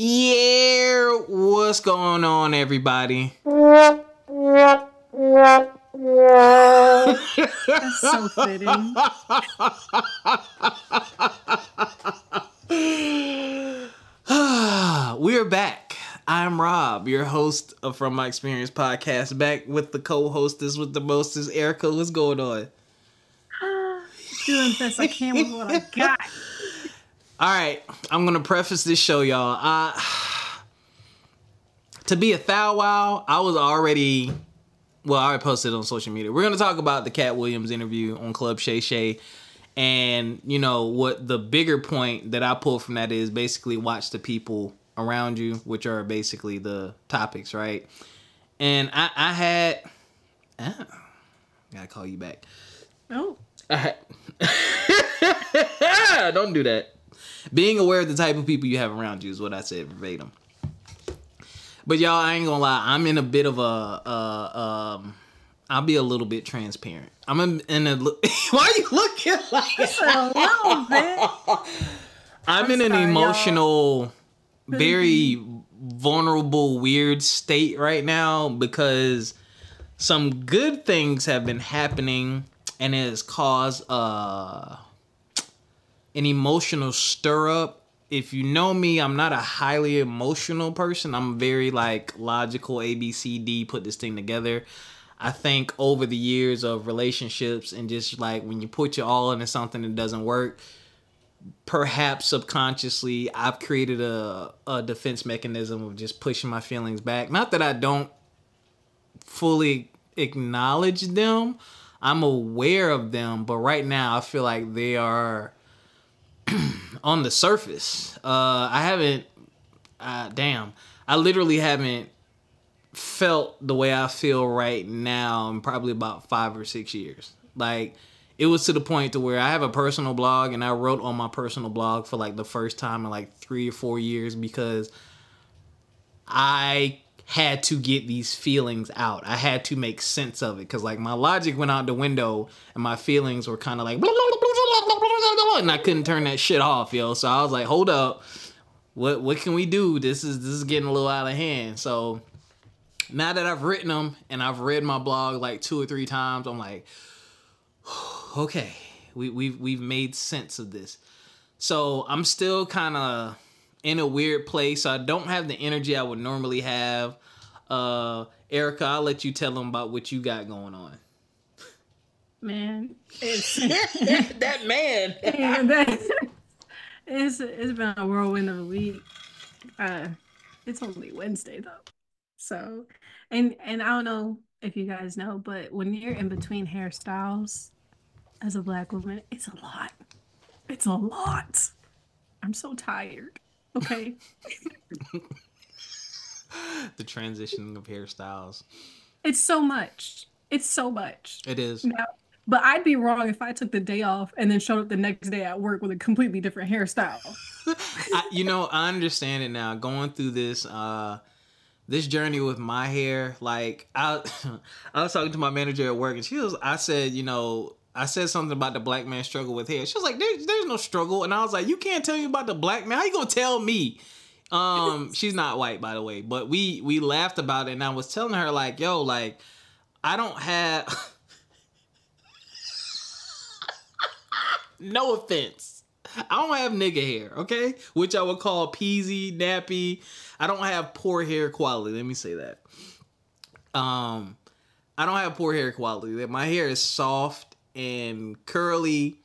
Yeah, what's going on, everybody? That's so fitting. We're back. I'm Rob, your host of From My Experience podcast, back with the co-hostess with the mostest, Ericca. What's going on? Doing best I can with what I got. All right, I'm gonna preface this show, y'all. Uh, to be a thou wow, I was already well, I already posted on social media. We're gonna talk about the Katt Williams interview on Club Shay Shay. And you know what the bigger point that I pull from that is basically watch the people around you, which are basically the topics, right? And I, I had ah, gotta call you back. Oh, I had, don't do that. Being aware of the type of people you have around you is what I said verbatim. But y'all, I ain't gonna lie, I'm in a bit of a, uh, um, I'll be a little bit transparent. I'm in, in a. Why are you looking like? little bit. I'm in an sorry, y'all. emotional, very vulnerable, weird state right now because some good things have been happening and it has caused uh, an emotional stir up. If you know me, I'm not a highly emotional person. I'm very like logical, A, B, C, D, put this thing together. I think over the years of relationships and just like when you put your all into something that doesn't work, perhaps subconsciously I've created a, a defense mechanism of just pushing my feelings back. Not that I don't fully acknowledge them. I'm aware of them, but right now I feel like they are on the surface. Uh I haven't uh damn. I literally haven't felt the way I feel right now in probably about 5 or 6 years. Like it was to the point to where I have a personal blog and I wrote on my personal blog for like the first time in like 3 or 4 years because I had to get these feelings out. I had to make sense of it because like my logic went out the window and my feelings were kind of like and I couldn't turn that shit off, yo. So I was like, hold up, what what can we do? This is this is getting a little out of hand. So now that I've written them and I've read my blog like two or three times, I'm like, okay, we we've we've made sense of this. So I'm still kind of in a weird place. I don't have the energy I would normally have. Uh, Ericca, I'll let you tell them about what you got going on. Man, it's that man. yeah, that- it's it's been a whirlwind of a week. Uh, it's only Wednesday though, so and and I don't know if you guys know, but when you're in between hairstyles as a black woman, it's a lot. It's a lot. I'm so tired. Okay. the transitioning of hairstyles. It's so much. It's so much. It is. Now, but I'd be wrong if I took the day off and then showed up the next day at work with a completely different hairstyle. I, you know, I understand it now. Going through this, uh, this journey with my hair, like I, I was talking to my manager at work, and she was, I said, you know, I said something about the black man struggle with hair. She was like, there's, there's no struggle, and I was like, you can't tell me about the black man. How you gonna tell me? Um, she's not white, by the way, but we we laughed about it, and I was telling her like, yo, like, I don't have. No offense. I don't have nigga hair, okay? Which I would call peasy, nappy. I don't have poor hair quality. Let me say that. Um, I don't have poor hair quality. My hair is soft and curly,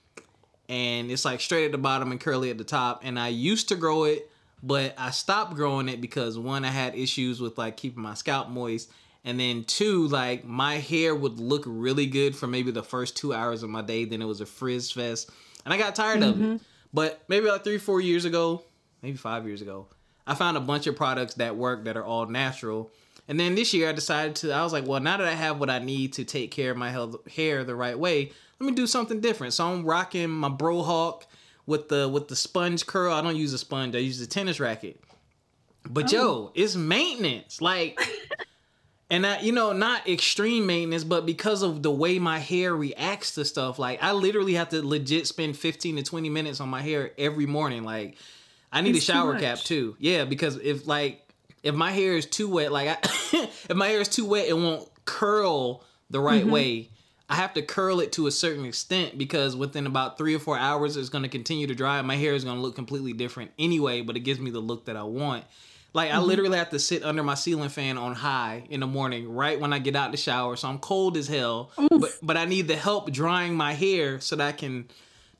and it's like straight at the bottom and curly at the top. And I used to grow it, but I stopped growing it because one, I had issues with like keeping my scalp moist. And then two, like my hair would look really good for maybe the first two hours of my day. Then it was a frizz fest. And I got tired of it. Mm-hmm. But maybe like three, four years ago, maybe five years ago, I found a bunch of products that work that are all natural. And then this year I decided to, I was like, well, now that I have what I need to take care of my health, hair the right way, let me do something different. So I'm rocking my Bro Hawk with the with the sponge curl. I don't use a sponge, I use a tennis racket. But oh. yo, it's maintenance. Like and I, you know, not extreme maintenance, but because of the way my hair reacts to stuff, like I literally have to legit spend 15 to 20 minutes on my hair every morning. Like I need It's a shower cap too. Yeah, because if like if my hair is too wet, like I, if my hair is too wet, it won't curl the right Mhm. way. I have to curl it to a certain extent because within about three or four hours, it's going to continue to dry. and My hair is going to look completely different anyway, but it gives me the look that I want. Like I Mhm. literally have to sit under my ceiling fan on high in the morning, right when I get out the shower. So I'm cold as hell, Oof. but but I need the help drying my hair so that I can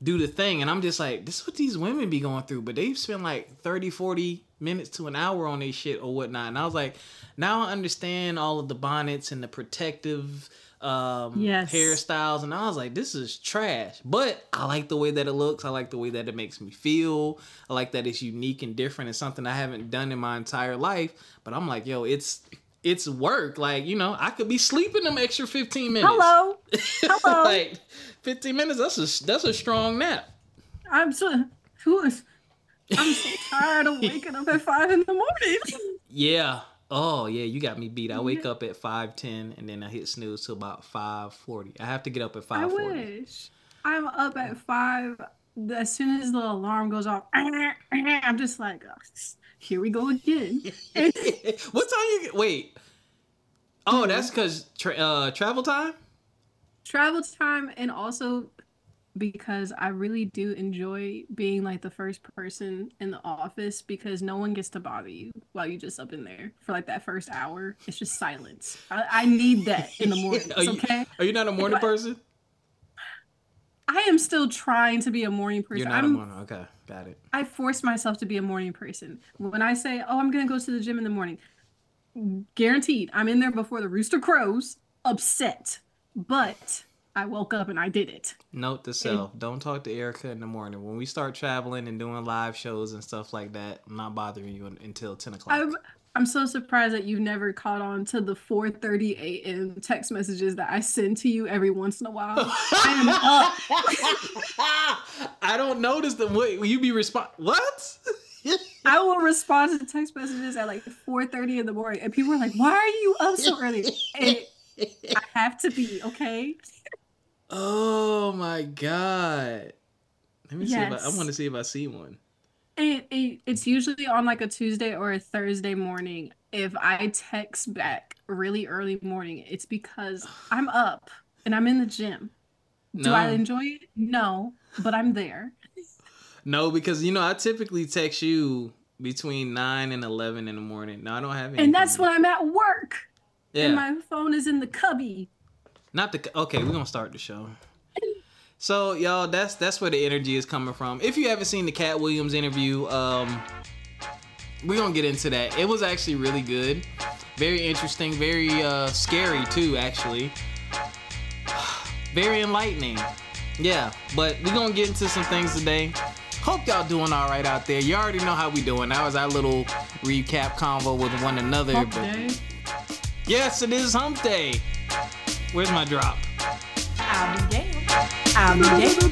do the thing. And I'm just like, this is what these women be going through. But they've spent like 30, 40 minutes to an hour on this shit or whatnot. And I was like, now I understand all of the bonnets and the protective um Yes. hairstyles. And I was like, this is trash. But I like the way that it looks. I like the way that it makes me feel. I like that it's unique and different. It's something I haven't done in my entire life. But I'm like, yo, it's it's work. Like, you know, I could be sleeping them extra 15 minutes. Hello. Hello. like 15 minutes, that's a that's a strong nap. I'm so who is I'm so tired of waking up at five in the morning. Yeah. Oh yeah, you got me beat. I wake up at five ten and then I hit snooze till about five forty. I have to get up at five forty. I wish. I'm up at five. As soon as the alarm goes off, I'm just like, "Oh, here we go again. what time you get? Wait. Oh, that's because tra- uh, travel time. Travel time, and also because I really do enjoy being like the first person in the office because no one gets to bother you while you're just up in there for like that first hour. It's just silence. I, I need that in the morning. Are you- okay. Are you not a morning But- person? I am still trying to be a morning person. You're not I'm a morning. Okay, got it. I force myself to be a morning person. When I say, "Oh, I'm gonna go to the gym in the morning," guaranteed, I'm in there before the rooster crows, upset. But I woke up and I did it. Note to self: Don't talk to Ericca in the morning. When we start traveling and doing live shows and stuff like that, I'm not bothering you until ten o'clock. I'm I'm so surprised that you've never caught on to the 4:30 a.m. text messages that I send to you every once in a while. I am up. I don't notice them. Wait, will you be respond? What? I will respond to text messages at like 4:30 in the morning, and people are like, "Why are you up so early?" And I have to be okay. Oh my god! Let me see. If I, I want to see if I see one. It, it it's usually on like a Tuesday or a Thursday morning. If I text back really early morning, it's because I'm up and I'm in the gym. Do I enjoy it? No, but I'm there. no, because you know I typically text you between nine and eleven in the morning. No, I don't have any. And that's when I'm at work. Yeah, And my phone is in the cubby. Not the. Okay, we're gonna start the show. So y'all, that's that's where the energy is coming from. If you haven't seen the Katt Williams interview, um, we're gonna get into that. It was actually really good, very interesting, very uh, scary too. Actually, very enlightening. Yeah, but we're gonna get into some things today. Hope y'all doing all right out there. You already know how we doing. That was our little recap convo with one another. Hump but day. yes, it is Hump Day. Where's my drop? I'll be damned. I'll be damned.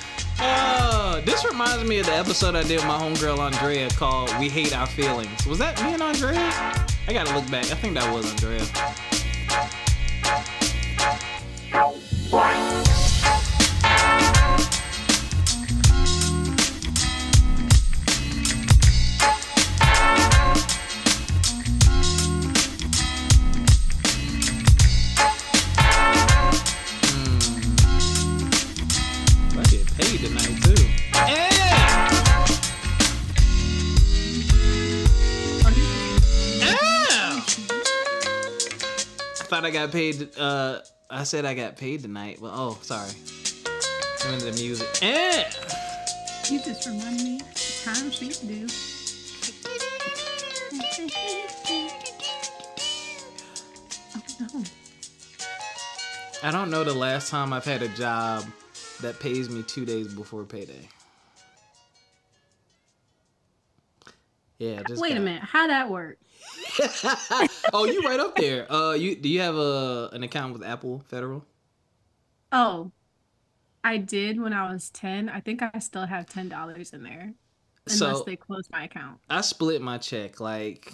Uh, this reminds me of the episode I did with my homegirl Andrea called "We Hate Our Feelings." Was that me and Andrea? I gotta look back. I think that was Andrea. Thought I got paid. Uh, I said I got paid tonight. Well, oh, sorry. I'm into the music. Yeah. You just remind me of the times we do. Oh no. I don't know the last time I've had a job that pays me two days before payday. Yeah, just Wait a minute. How that work? oh, you right up there. Uh, you do you have a an account with Apple Federal? Oh, I did when I was 10. I think I still have $10 in there. Unless So they close my account. I split my check. Like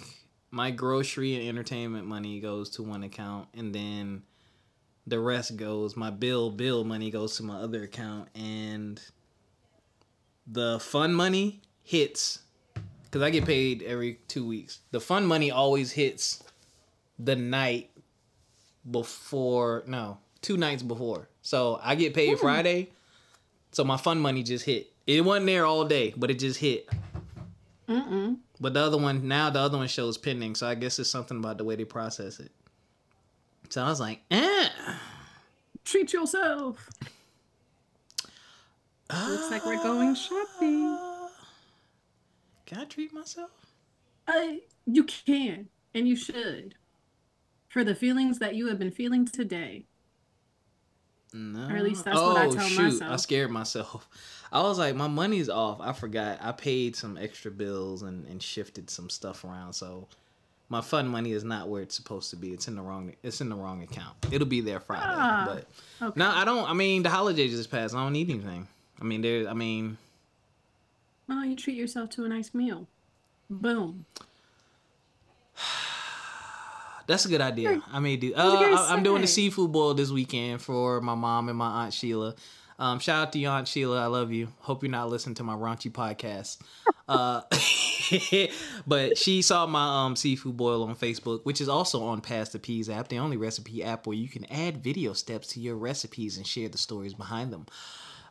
my grocery and entertainment money goes to one account, and then the rest goes. My bill bill money goes to my other account, and the fun money hits because I get paid every two weeks. The fun money always hits the night before, no, two nights before. So I get paid Friday. So my fun money just hit. It wasn't there all day, but it just hit. Mm-mm. But the other one now, the other one shows pending. So I guess it's something about the way they process it. So I was like, eh. Treat yourself. Looks like we're going shopping. Can I treat myself? I, you can and you should. For the feelings that you have been feeling today. No. Or at least that's what I tell Oh, I scared myself. I was like, my money's off. I forgot. I paid some extra bills and, and shifted some stuff around. So my fun money is not where it's supposed to be. It's in the wrong. It's in the wrong account. It'll be there Friday. Ah, but okay. no, I don't. I mean, the holidays just passed. I don't need anything. I mean, there. I mean, Well, you treat yourself to a nice meal. Boom. That's a good idea. I may do. Uh, you gonna I- I'm doing the seafood boil this weekend for my mom and my aunt Sheila. Um, shout out to your aunt Sheila. I love you. Hope you're not listening to my raunchy podcast. Uh, but she saw my um seafood boil on Facebook, which is also on Pass the Peaz app, the only recipe app where you can add video steps to your recipes and share the stories behind them.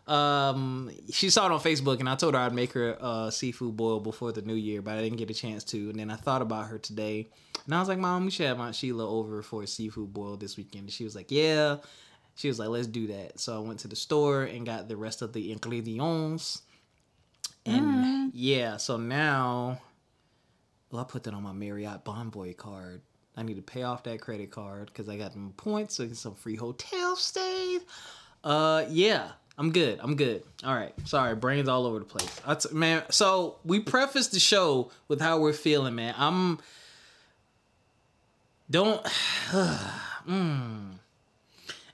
Um, she saw it on Facebook, and I told her I'd make her a seafood boil before the new year, but I didn't get a chance to. And then I thought about her today, and I was like, "Mom, we should have Aunt Sheila over for a seafood boil this weekend." And she was like, "Yeah." She was like, "Let's do that." So I went to the store and got the rest of the ingredients. And yeah, so now, well, I put that on my Marriott Bonvoy card. I need to pay off that credit card because I got them points, so get some free hotel stays. Uh, yeah, I'm good. I'm good. All right. Sorry, brains all over the place. I t- man, so we preface the show with how we're feeling, man. I'm don't. mm.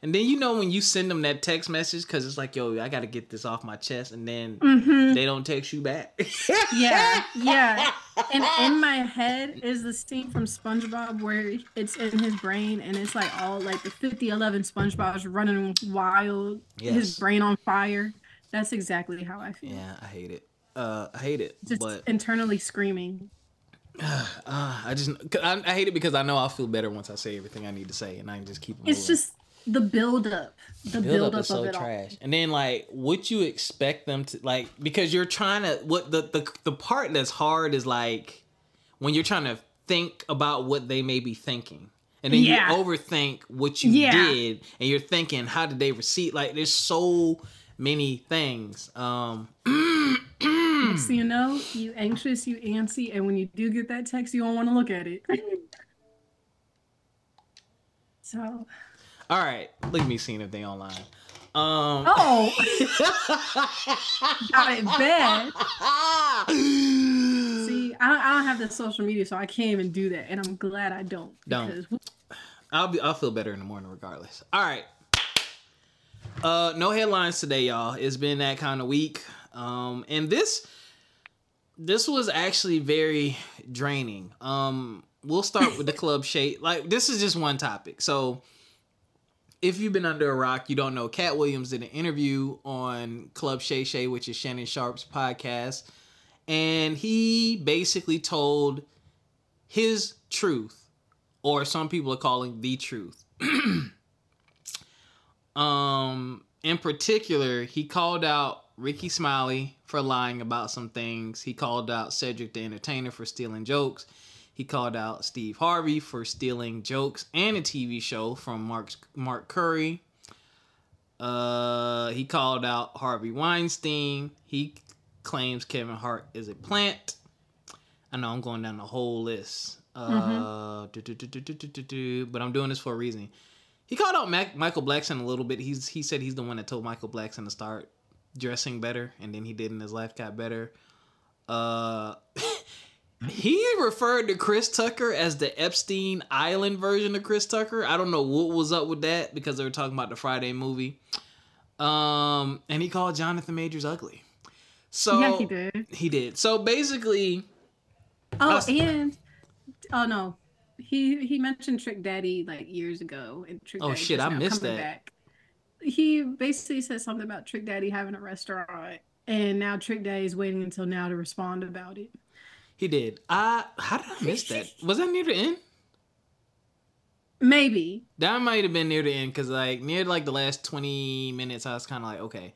And then you know when you send them that text message because it's like, yo, I got to get this off my chest, and then Mm-hmm. they don't text you back. Yeah, yeah. And in my head is the scene from SpongeBob where it's in his brain and it's like all like the 5011 SpongeBob's running wild, Yes. his brain on fire. That's exactly how I feel. Yeah, I hate it. Uh, I hate it, Just but internally screaming. uh, I just I, I hate it because I know I'll feel better once I say everything I need to say, and I can just keep. It's moving. just the build up. The build build, is so trash. And then like what you expect them to like because you're trying to what the the the part that's hard is like when you're trying to think about what they may be thinking. And then Yeah. you overthink what you Yeah. did and you're thinking how did they receive like there's so many things. Um. So you know, you anxious, you antsy, and when you do get that text, you don't want to look at it. so all right, look at me seeing if they online. Um Oh got it bad. See, I don't, I don't have the social media, so I can't even do that, and I'm glad I don't. Don't. because- I'll be I'll feel better in the morning regardless. All right. Uh no headlines today, y'all. It's been that kind of week. Um and this this was actually very draining. Um we'll start with the club shade. Like this is just one topic. So if you've been under a rock, you don't know Katt Williams did an interview on Club Shay Shay, which is Shannon Sharpe's podcast, and he basically told his truth or some people are calling the truth. um, in particular, he called out Rickey Smiley for lying about some things. He called out Cedric the Entertainer for stealing jokes. He called out Steve Harvey for stealing jokes and a TV show from Mark Mark Curry. Uh, he called out Harvey Weinstein. He claims Kevin Hart is a plant. I know I'm going down the whole list. But I'm doing this for a reason. He called out Mac- Michael Blackson a little bit. He's he said he's the one that told Michael Blackson to start dressing better, and then he did, and his life got better. Uh, he referred to Chris Tucker as the Epstein Island version of Chris Tucker. I don't know what was up with that because they were talking about the Friday movie. Um, and he called Jonathan Majors ugly. So yeah, he did. He did. So basically, Oh, Us- and oh no, he he mentioned Trick Daddy like years ago, and Trick Oh, Daddy shit, I missed that. Back. He basically said something about Trick Daddy having a restaurant, and now Trick Daddy is waiting until now to respond about it. He did. I how did I miss that? Was that near the end? Maybe that might have been near the end because like near like the last twenty minutes, I was kind of like, okay.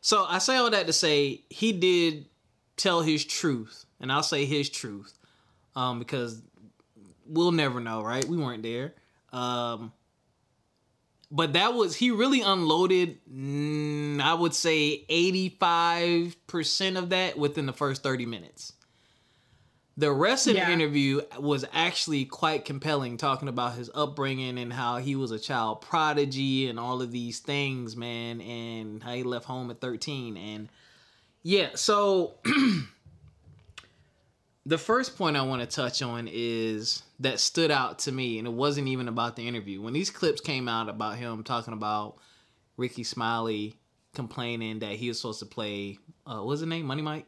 So I say all that to say he did tell his truth, and I'll say his truth, um, because we'll never know, right? We weren't there. Um, but that was he really unloaded. Mm, I would say eighty five percent of that within the first thirty minutes. The rest of yeah. the interview was actually quite compelling, talking about his upbringing and how he was a child prodigy and all of these things, man, and how he left home at 13. And yeah, so the first point I want to touch on is that stood out to me, and it wasn't even about the interview. When these clips came out about him talking about Rickey Smiley complaining that he was supposed to play, uh, what was his name? Money Mike?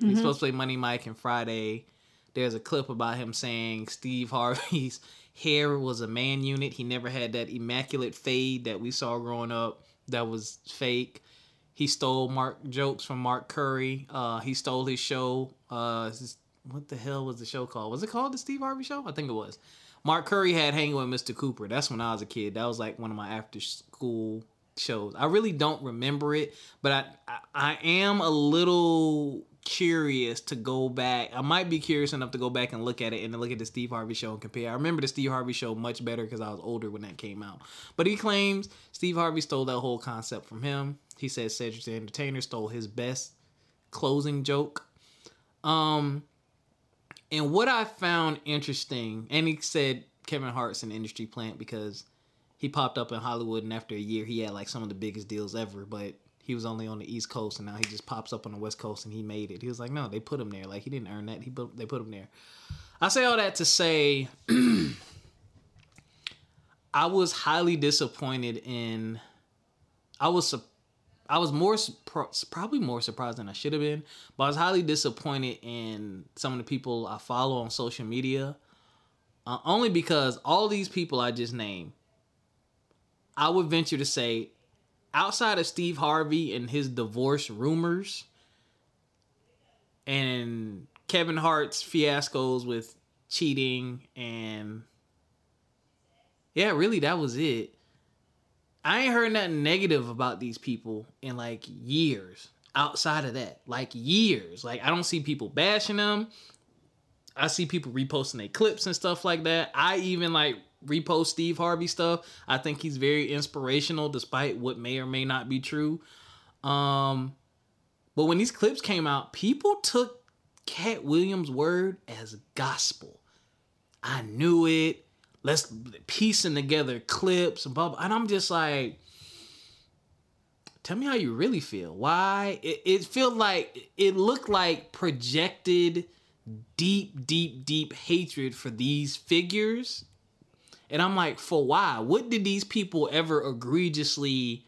Mm-hmm. He's supposed to play Money Mike and Friday. There's a clip about him saying Steve Harvey's hair was a man unit. He never had that immaculate fade that we saw growing up that was fake. He stole Mark jokes from Mark Curry. Uh, he stole his show. Uh, what the hell was the show called? Was it called the Steve Harvey Show? I think it was. Mark Curry had Hanging with Mr. Cooper. That's when I was a kid. That was like one of my after school shows. I really don't remember it, but I, I, I am a little curious to go back. I might be curious enough to go back and look at it and then look at the Steve Harvey show and compare. I remember the Steve Harvey show much better because I was older when that came out. But he claims Steve Harvey stole that whole concept from him. He says Cedric the Entertainer stole his best closing joke. Um, and what I found interesting, and he said Kevin Hart's an industry plant because he popped up in Hollywood, and after a year, he had like some of the biggest deals ever. But he was only on the East Coast, and now he just pops up on the West Coast, and he made it. He was like, no, they put him there. Like he didn't earn that. He put, they put him there. I say all that to say, I was highly disappointed in. I was I was more probably more surprised than I should have been, but I was highly disappointed in some of the people I follow on social media. Uh, only because all these people I just named, I would venture to say outside of Steve Harvey and his divorce rumors and Kevin Hart's fiascos with cheating and yeah, really that was it. I ain't heard nothing negative about these people in like years. Outside of that, like years. Like I don't see people bashing them. I see people reposting their clips and stuff like that. I even like repost Steve Harvey stuff. I think he's very inspirational, despite what may or may not be true. Um, but when these clips came out, people took Katt Williams' word as gospel. I knew it. Let's piecing together clips and blah, blah. And I'm just like, tell me how you really feel. Why? It, it felt like it looked like projected deep, deep, deep hatred for these figures and I'm like, for why? What did these people ever egregiously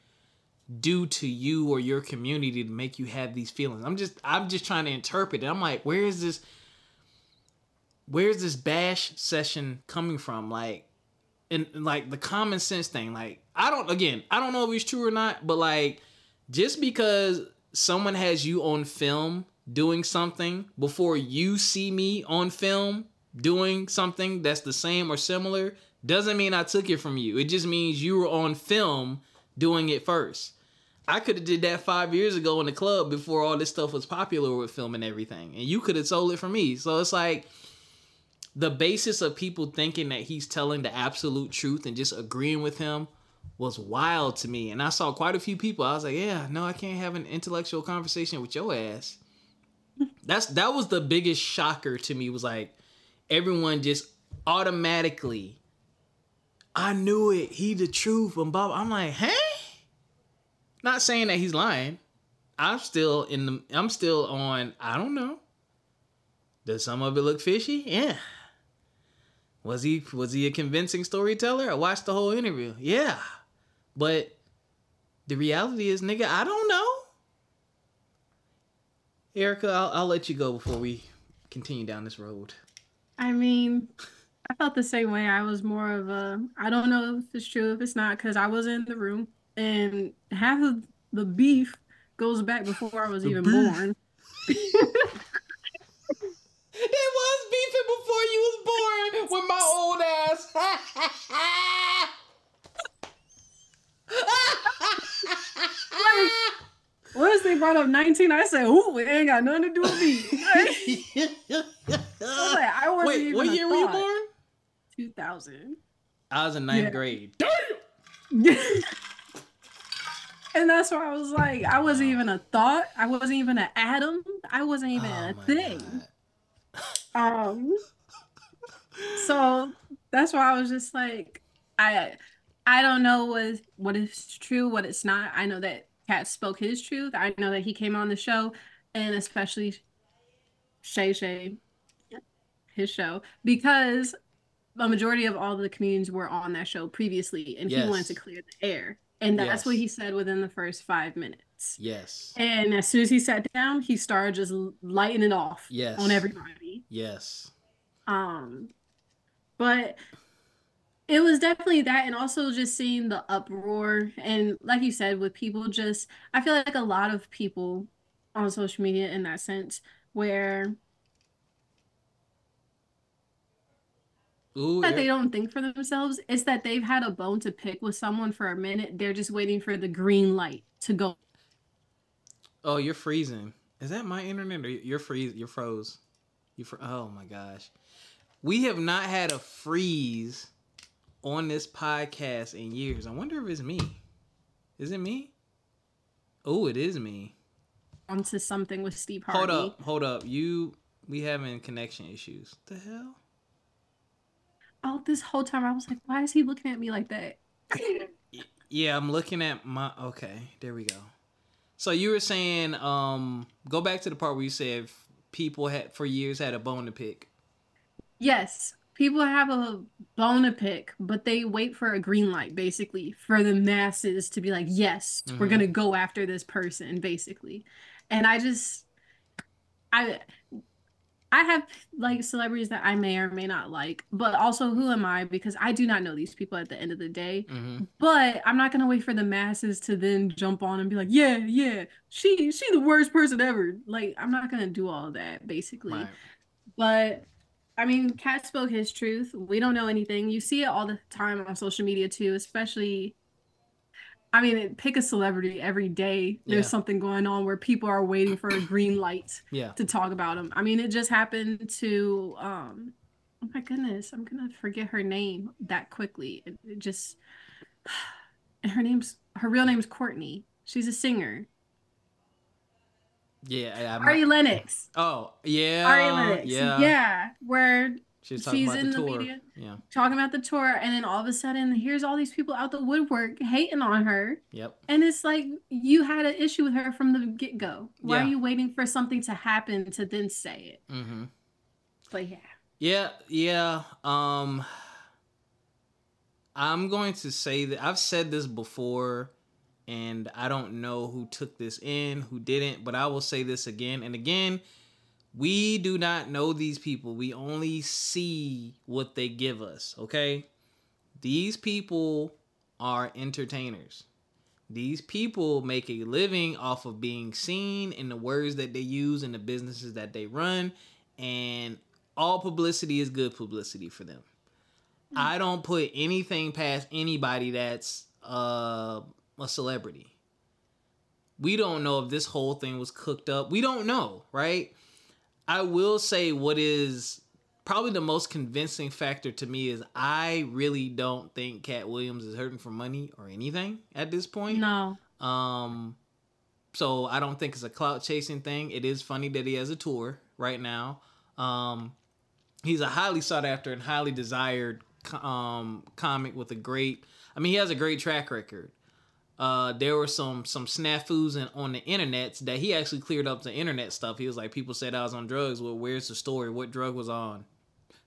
do to you or your community to make you have these feelings? I'm just I'm just trying to interpret it. I'm like, where is this where's this bash session coming from? Like and, and like the common sense thing. Like I don't again, I don't know if it's true or not, but like just because someone has you on film doing something before you see me on film doing something that's the same or similar doesn't mean I took it from you. It just means you were on film doing it first. I could have did that five years ago in the club before all this stuff was popular with film and everything, and you could have sold it for me. So it's like the basis of people thinking that he's telling the absolute truth and just agreeing with him was wild to me. And I saw quite a few people. I was like, yeah, no, I can't have an intellectual conversation with your ass. That's that was the biggest shocker to me. Was like everyone just automatically I knew it. He the truth. And Bob, I'm like, hey. Not saying that he's lying. I'm still in the. I'm still on. I don't know. Does some of it look fishy? Yeah. Was he was he a convincing storyteller? I watched the whole interview. Yeah. But the reality is, nigga, I don't know. Ericca, I'll, I'll let you go before we continue down this road. I mean, I felt the same way. I was more of a I don't know if it's true if it's not because I was in the room and half of the beef goes back before I was The even beef. born. They was beefing before you was born with my old ass. Once they brought up 19, I said, "Ooh, it ain't got nothing to do with me." I was like, I wasn't Wait, even what a year were you born? 2000. I was in ninth Yeah. grade. and that's why I was like, I wasn't even a thought. I wasn't even an atom. I wasn't even Oh a thing. God. Um. So that's why I was just like, I, I don't know what what is true, what it's not. I know that Katt spoke his truth. I know that he came on the show, and especially Shay Shay, his show, because a majority of all the comedians were on that show previously, and he wanted to clear the air, and that's what he said within the first five minutes. Yes. And as soon as he sat down, he started just lighting it off Yes. on everybody. Yes. Um, but it was definitely that, and also just seeing the uproar, and like you said, with people just, I feel like a lot of people on social media in that sense, where Ooh, that yeah. they don't think for themselves, it's that they've had a bone to pick with someone for a minute. They're just waiting for the green light to go. Oh, you're freezing. Is that my internet or you're freeze? You're froze. You fr- Oh my gosh. We have not had a freeze on this podcast in years. I wonder if it's me. Is it me? Oh, it is me. onto something with Steve Harvey. Hold up, hold up. You, we having connection issues. The hell? Oh, this whole time I was like, why is he looking at me like that? Yeah, I'm looking at my. Okay, there we go. So you were saying, um, go back to the part where you said people had for years had a bone to pick. Yes, people have a bone to pick, but they wait for a green light, basically, for the masses to be like, yes, we're Mhm. gonna go after this person, basically. And I just, I, I have like celebrities that I may or may not like, but also who am I? Because I do not know these people at the end of the day. Mm-hmm. But I'm not gonna wait for the masses to then jump on and be like, yeah, yeah, she, she the worst person ever. Like, I'm not gonna do all that, basically. Right. But I mean, Katt spoke his truth. We don't know anything. You see it all the time on social media too, especially. I mean, pick a celebrity every day. There's Yeah. something going on where people are waiting for a green light Yeah. to talk about them. I mean, it just happened to um oh my goodness, I'm gonna forget her name that quickly. It, it just and her name's her real name's Courtney. She's a singer. Yeah. I, I'm Ari Lennox. Oh, yeah. Ari Lennox. Yeah. Yeah, where She was talking She's about in the the tour. media. Yeah. talking about the tour and then all of a sudden here's all these people out the woodwork hating on her Yep. and it's like you had an issue with her from the get-go why Yeah. are you waiting for something to happen to then say it Mm-hmm. but yeah Yeah. Yeah. Um. I'm going to say that I've said this before, and I don't know who took this in, who didn't, but I will say this again and again. We do not know these people. We only see what they give us, okay? These people are entertainers. These people make a living off of being seen in the words that they use and the businesses that they run, and all publicity is good publicity for them. I don't put anything past anybody that's uh, a celebrity. We don't know if this whole thing was cooked up. We don't know, right? I will say what is probably the most convincing factor to me is I really don't think Katt Williams is hurting for money or anything at this point. no Um, so I don't think it's a clout chasing thing. It is funny that he has a tour right now. Um, he's a highly sought after and highly desired um comic with a great. I mean, he has a great track record. Uh, there were some some snafus in, on the internet that he actually cleared up the internet stuff. He was like, people said I was on drugs. Well, where's the story? What drug was on?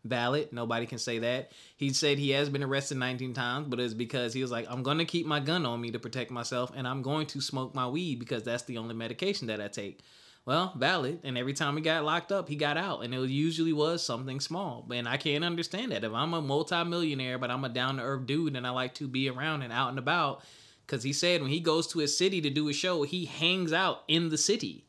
Valid. Nobody can say that. He said he has been arrested 19 times, but it's because he was like, I'm gonna keep my gun on me to protect myself, and I'm going to smoke my weed because that's the only medication that I take. Well, valid. And every time he got locked up, he got out, and it usually was something small. And I can't understand that. If I'm a multimillionaire, but I'm a down to earth dude, and I like to be around and out and about, because he said when he goes to a city to do a show, he hangs out in the city.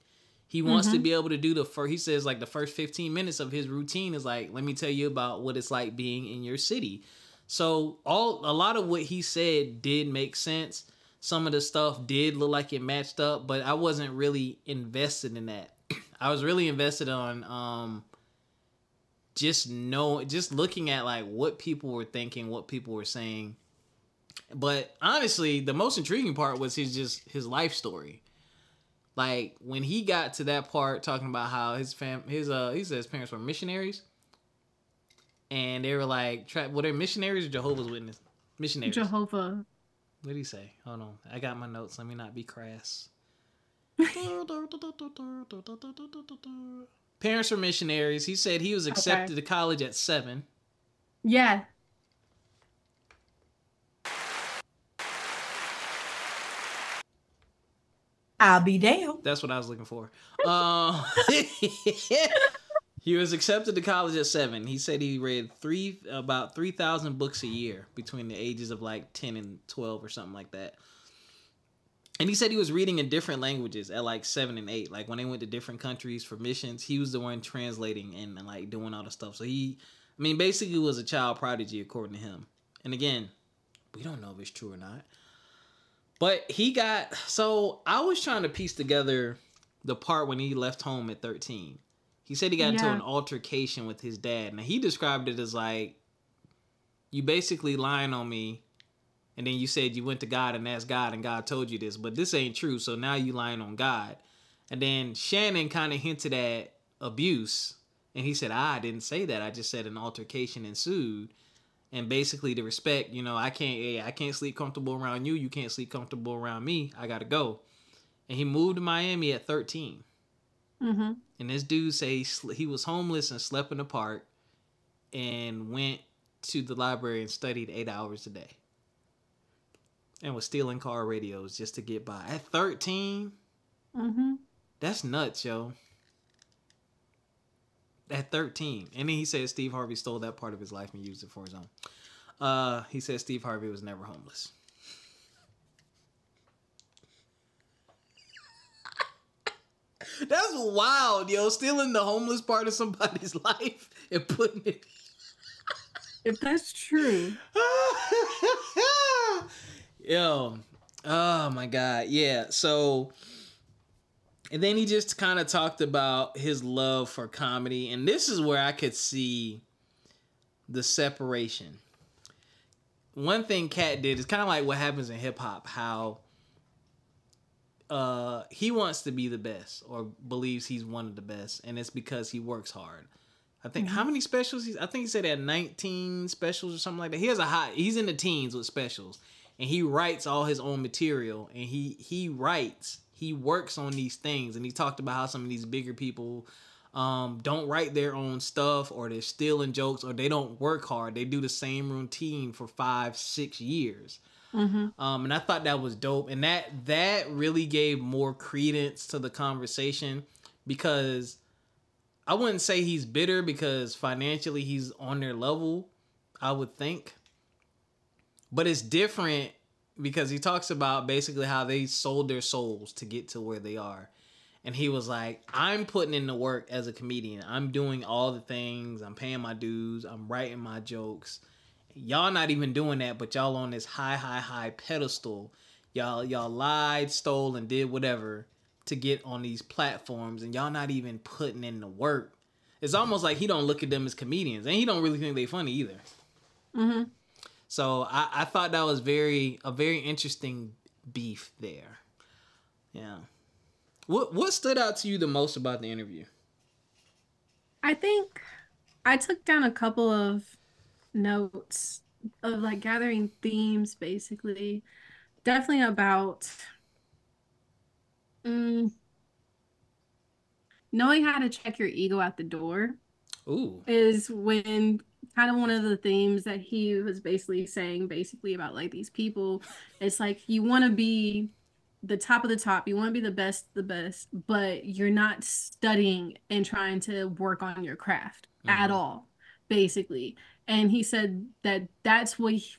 He wants mm-hmm. to be able to do the first. He says like the first fifteen minutes of his routine is like, let me tell you about what it's like being in your city. So all a lot of what he said did make sense. Some of the stuff did look like it matched up, but I wasn't really invested in that. I was really invested on um just know just looking at like what people were thinking, what people were saying. But honestly, the most intriguing part was his just his life story. Like when he got to that part talking about how his fam his uh he said his parents were missionaries. And they were like, tra- were they missionaries or Jehovah's Witness? Missionaries. Jehovah. What did he say? Hold on. I got my notes. Let me not be crass. Parents were missionaries. He said he was accepted okay. to college at seven. Yeah. I'll be damned. That's what I was looking for. Uh, he was accepted to college at seven. He said he read three about three thousand books a year between the ages of like ten and twelve or something like that and he said he was reading in different languages at like seven and eight. Like when they went to different countries for missions, he was the one translating and, and like doing all the stuff. So he, I mean, basically was a child prodigy according to him. And again, we don't know if it's true or not. But he got so I was trying to piece together the part when he left home at 13. He said he got yeah. into an altercation with his dad. Now he described it as like you basically lying on me and then you said you went to God and asked God and God told you this, but this ain't true. So now you lying on God. And then Shannon kind of hinted at abuse, and he said, "I didn't say that. I just said an altercation ensued." And basically, the respect, you know, I can't, hey, I can't sleep comfortable around you. You can't sleep comfortable around me. I gotta go. And he moved to Miami at 13. Mm-hmm. And this dude say he, he was homeless and slept in the park, and went to the library and studied eight hours a day and was stealing car radios just to get by at 13 mm-hmm. that's nuts yo at 13 and then he says steve harvey stole that part of his life and used it for his own. Uh, he says steve harvey was never homeless. That's wild yo stealing the homeless part of somebody's life and putting it if that's true. Yo, oh my god, yeah. So, and then he just kind of talked about his love for comedy, and this is where I could see the separation. One thing Katt did is kind of like what happens in hip hop, how uh, he wants to be the best or believes he's one of the best, and it's because he works hard. I think mm-hmm. how many specials? He's, I think he said had 19 specials or something like that. He has a high. He's in the teens with specials, and he writes all his own material and he he writes he works on these things and he talked about how some of these bigger people um, don't write their own stuff or they're stealing jokes or they don't work hard. They do the same routine for five six years. Mm-hmm. um, and i thought that was dope and that that really gave more credence to the conversation because i wouldn't say he's bitter because financially he's on their level i would think. But it's different because he talks about basically how they sold their souls to get to where they are. And he was like, I'm putting in the work as a comedian. I'm doing all the things. I'm paying my dues. I'm writing my jokes. Y'all not even doing that, but y'all on this high, high, high pedestal. Y'all, y'all lied, stole, and did whatever to get on these platforms, and y'all not even putting in the work. It's almost like he don't look at them as comedians, and he don't really think they funny either. Mm-hmm. So I, I thought that was very a very interesting beef there. Yeah. What what stood out to you the most about the interview? I think I took down a couple of notes of like gathering themes basically. Definitely about mm, knowing how to check your ego at the door. Ooh. Is when kind of one of the themes that he was basically saying basically about like these people. It's like you want to be the top of the top you want to be the best the best but you're not studying and trying to work on your craft mm-hmm. at all basically. And he said that that's what he,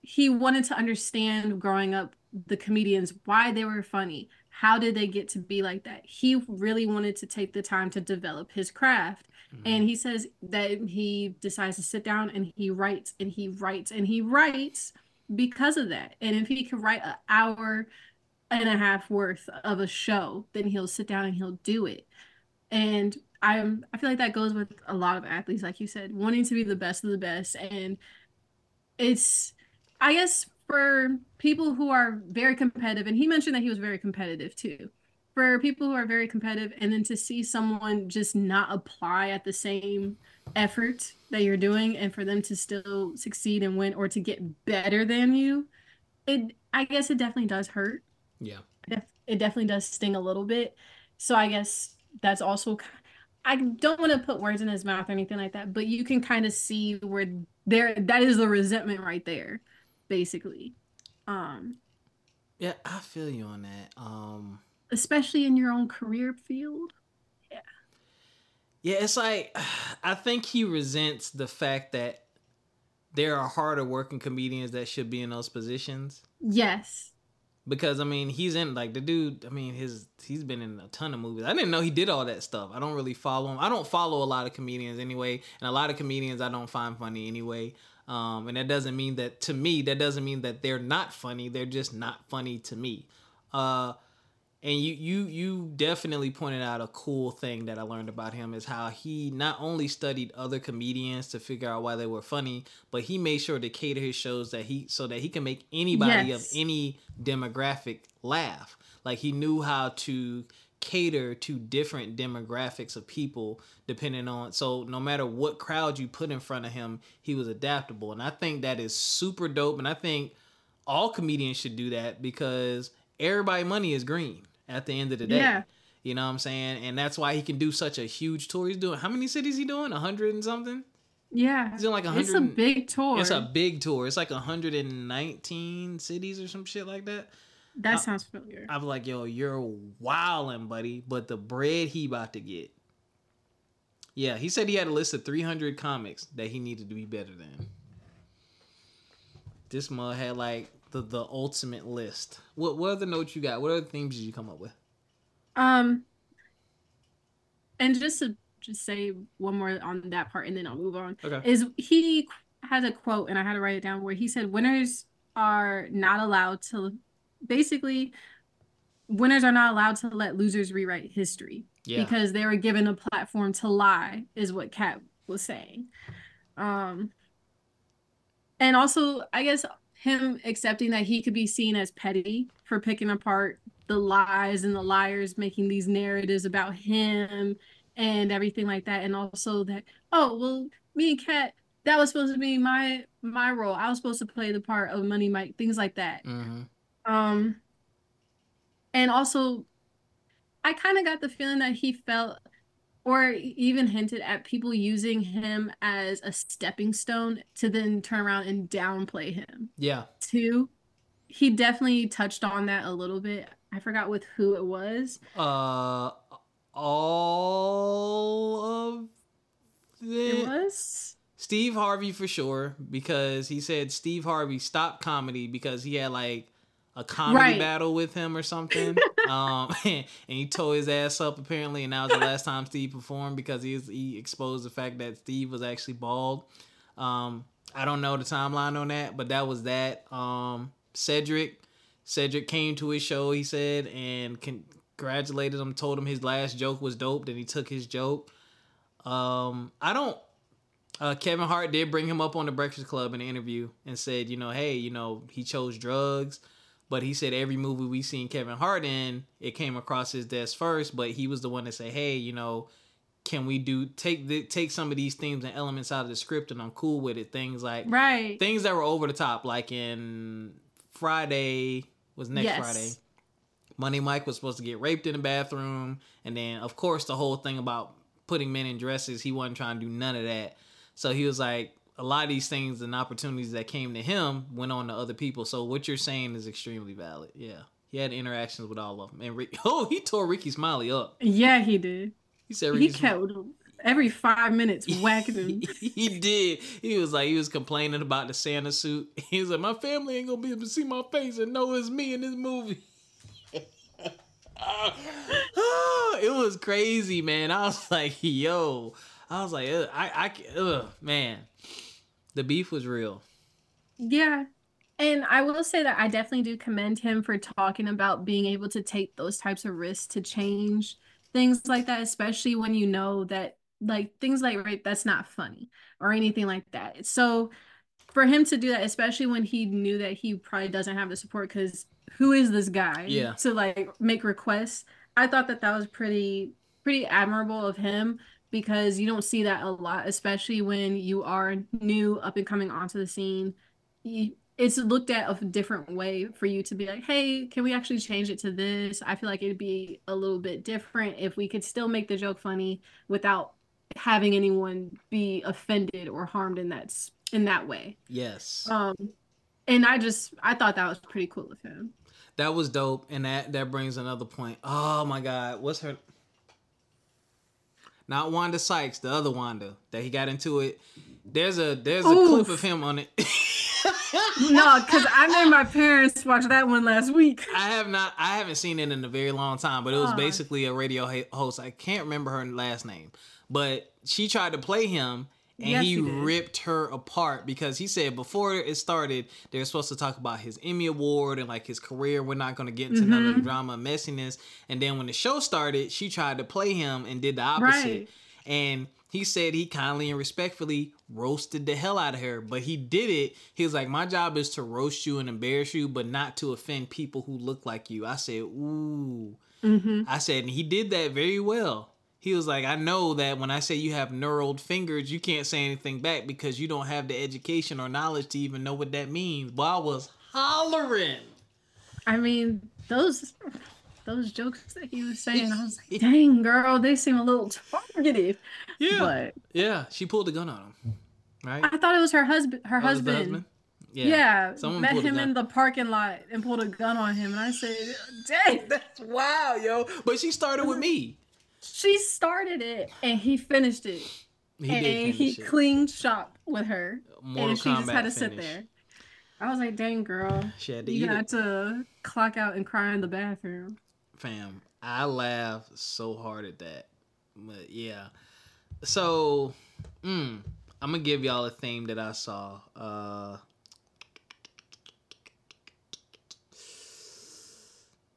he wanted to understand growing up the comedians why they were funny. How did they get to be like that? He really wanted to take the time to develop his craft And he says that he decides to sit down and he writes and he writes and he writes because of that. And if he can write an hour and a half worth of a show then he'll sit down and he'll do it. And i'm i feel like that goes with a lot of athletes like you said wanting to be the best of the best. And it's i guess for people who are very competitive and he mentioned that he was very competitive too for people who are very competitive and then to see someone just not apply at the same effort that you're doing and for them to still succeed and win or to get better than you it i guess it definitely does hurt Yeah. it definitely does sting a little bit. So I guess that's also i don't want to put words in his mouth or anything like that, but you can kind of see where there that is the resentment right there, basically. Um, Yeah, I feel you on that. Um especially in your own career field. Yeah, Yeah, it's like I think he resents the fact that there are harder working comedians that should be in those positions. Yes. Because I mean, he's in like the dude. I mean, his he's been in a ton of movies. I didn't know he did all that stuff. I don't really follow him. I don't follow a lot of comedians anyway, and a lot of comedians I don't find funny anyway. Um, and that doesn't mean that to me. That doesn't mean that they're not funny. They're just not funny to me. Uh, and you you you definitely pointed out a cool thing that I learned about him is how he not only studied other comedians to figure out why they were funny, but he made sure to cater his shows that he so that he can make anybody Yes. of any demographic laugh. Like he knew how to cater to different demographics of people depending on so no matter what crowd you put in front of him, he was adaptable. And I think that is super dope and I think all comedians should do that because everybody money is green at the end of the day. Yeah. You know what I'm saying? And that's why he can do such a huge tour. He's doing how many cities he doing? A hundred and something? Yeah. He's doing like a hundred. It's hundred. a big tour. It's a big tour. It's like 119 cities or some shit like that. that sounds familiar. I'm like, yo, you're wildin', buddy. But the bread he about to get. Yeah, he said he had a list of 300 comics that he needed to be better than. This mug had like the, the ultimate list. What what other notes you got? What other themes did you come up with? Um, and just to just say one more on that part, and then I'll move on. Okay. Is he has a quote, and I had to write it down where he said, "Winners are not allowed to, basically, winners are not allowed to let losers rewrite history Yeah. because they were given a platform to lie," is what Katt was saying. Um, and also, I guess him accepting that he could be seen as petty for picking apart the lies and the liars making these narratives about him and everything like that. And also that oh well me and Katt that was supposed to be my my role. I was supposed to play the part of money mike things like that. Mm-hmm. um and also i kind of got the feeling that he felt or even hinted at people using him as a stepping stone to then turn around and downplay him Yeah. too. He definitely touched on that a little bit. I forgot with who it was. Uh, all of It was Steve Harvey for sure because he said Steve Harvey stopped comedy because he had like a comedy Right. battle with him or something. um, and he tore his ass up apparently, and that was the last time Steve performed because he he exposed the fact that Steve was actually bald. Um, I don't know the timeline on that, but that was that. Um, Cedric, Cedric came to his show. He said and congratulated him, told him his last joke was dope. Then he took his joke. Um, I don't. Uh, Kevin Hart did bring him up on the Breakfast Club in an interview and said, you know, hey, you know, he chose drugs, but he said every movie we seen Kevin Hart in, it came across his desk first, but he was the one to say, hey, you know, can we do take the take some of these themes and elements out of the script and I'm cool with it. Things like right. things that were over the top, like in Friday was next Yes. Friday. Money Mike was supposed to get raped in the bathroom, and then of course the whole thing about putting men in dresses, he wasn't trying to do none of that. So he was like, a lot of these things and opportunities that came to him went on to other people. So what you're saying is extremely valid. Yeah, he had interactions with all of them, and Rick, oh, he tore Rickey Smiley up. Yeah, he did. He said He Rickey kept every five minutes whacking him. he did. He was like, he was complaining about the Santa suit. He was like, my family ain't gonna be able to see my face and know it's me in this movie. Ah, it was crazy, man. I was like, yo, I was like, I, I, ugh, man, the beef was real. Yeah. And I will say that I definitely do commend him for talking about being able to take those types of risks to change things like that, especially when you know that like things like rape, that's not funny or anything like that. So for him to do that, especially when he knew that he probably doesn't have the support, because who is this guy Yeah. to like make requests? I thought that that was pretty pretty admirable of him because you don't see that a lot, especially when you are new up and coming onto the scene. You, it's looked at a different way for you to be like, hey, can we actually change it to this? I feel like it'd be a little bit different if we could still make the joke funny without having anyone be offended or harmed in that in that way. Yes. Um, and I just I thought that was pretty cool of him. That was dope, and that that brings another point. Oh my God, what's her? Not Wanda Sykes, the other Wanda that he got into it. There's a there's a clip of him on it. No, because I made my parents watch that one last week. I have not. I haven't seen it in a very long time, but it was Aw. basically a radio host. I can't remember her last name, but she tried to play him, and Yes, he did. ripped her apart because he said before it started they were supposed to talk about his Emmy award and like his career. We're not going to get into none of the Mhm. drama and messiness. And then when the show started, she tried to play him and did the opposite. Right. And he said he kindly and respectfully roasted the hell out of her, but he did it. He was like, "My job is to roast you and embarrass you, but not to offend people who look like you." I said, "Ooh." hmm I said, and he did that very well. He was like, I know that when I say you have knurled fingers, you can't say anything back because you don't have the education or knowledge to even know what that means. But I was hollering. I mean, those those jokes that he was saying, I was like, dang girl, they seem a little targeted. Yeah. But yeah. She pulled a gun on him. Right? I thought it was her husband her oh, was the husband. Yeah. Yeah, Someone met him in the parking lot and pulled a gun on him, and I said, "Dang, That's wild, yo. But she started with me. She started it and he finished it, He and he it. cleaned shop with her, Mortal and she just had to sit finish. there." I was like, "Dang, girl, She had to you got it. to clock out and cry in the bathroom." Fam, I laughed so hard at that. But yeah. So, mm, I'm gonna give y'all a theme that I saw. Uh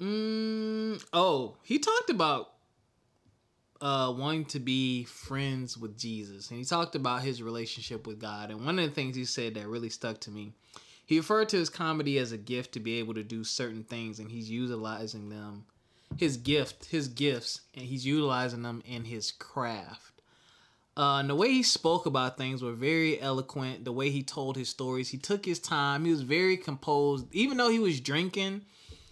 mm, oh, he talked about uh wanting to be friends with Jesus and he talked about his relationship with God and one of the things he said that really stuck to me he referred to his comedy as a gift to be able to do certain things and he's utilizing them his gift, his gifts, and he's utilizing them in his craft. Uh, and the way he spoke about things were very eloquent. The way he told his stories, he took his time. He was very composed, even though he was drinking.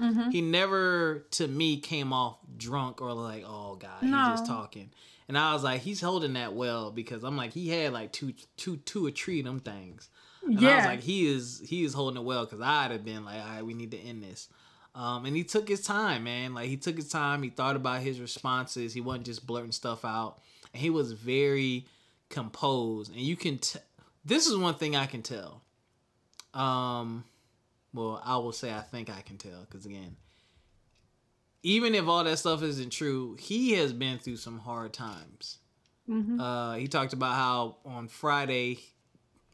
Mm-hmm. He never, to me, came off drunk or like, oh god, he's just talking. And I was like, he's holding that well because I'm like, he had like two, two, two or three of them things. And I was like, he is he is holding it well because I'd have been like, all right, we need to end this. Um, and he took his time, man. Like he took his time. He thought about his responses. He wasn't just blurting stuff out, and he was very composed. And you can. T- this is one thing I can tell. Um, well, I will say I think I can tell because again, even if all that stuff isn't true, he has been through some hard times. Mhm. Uh, he talked about how on Friday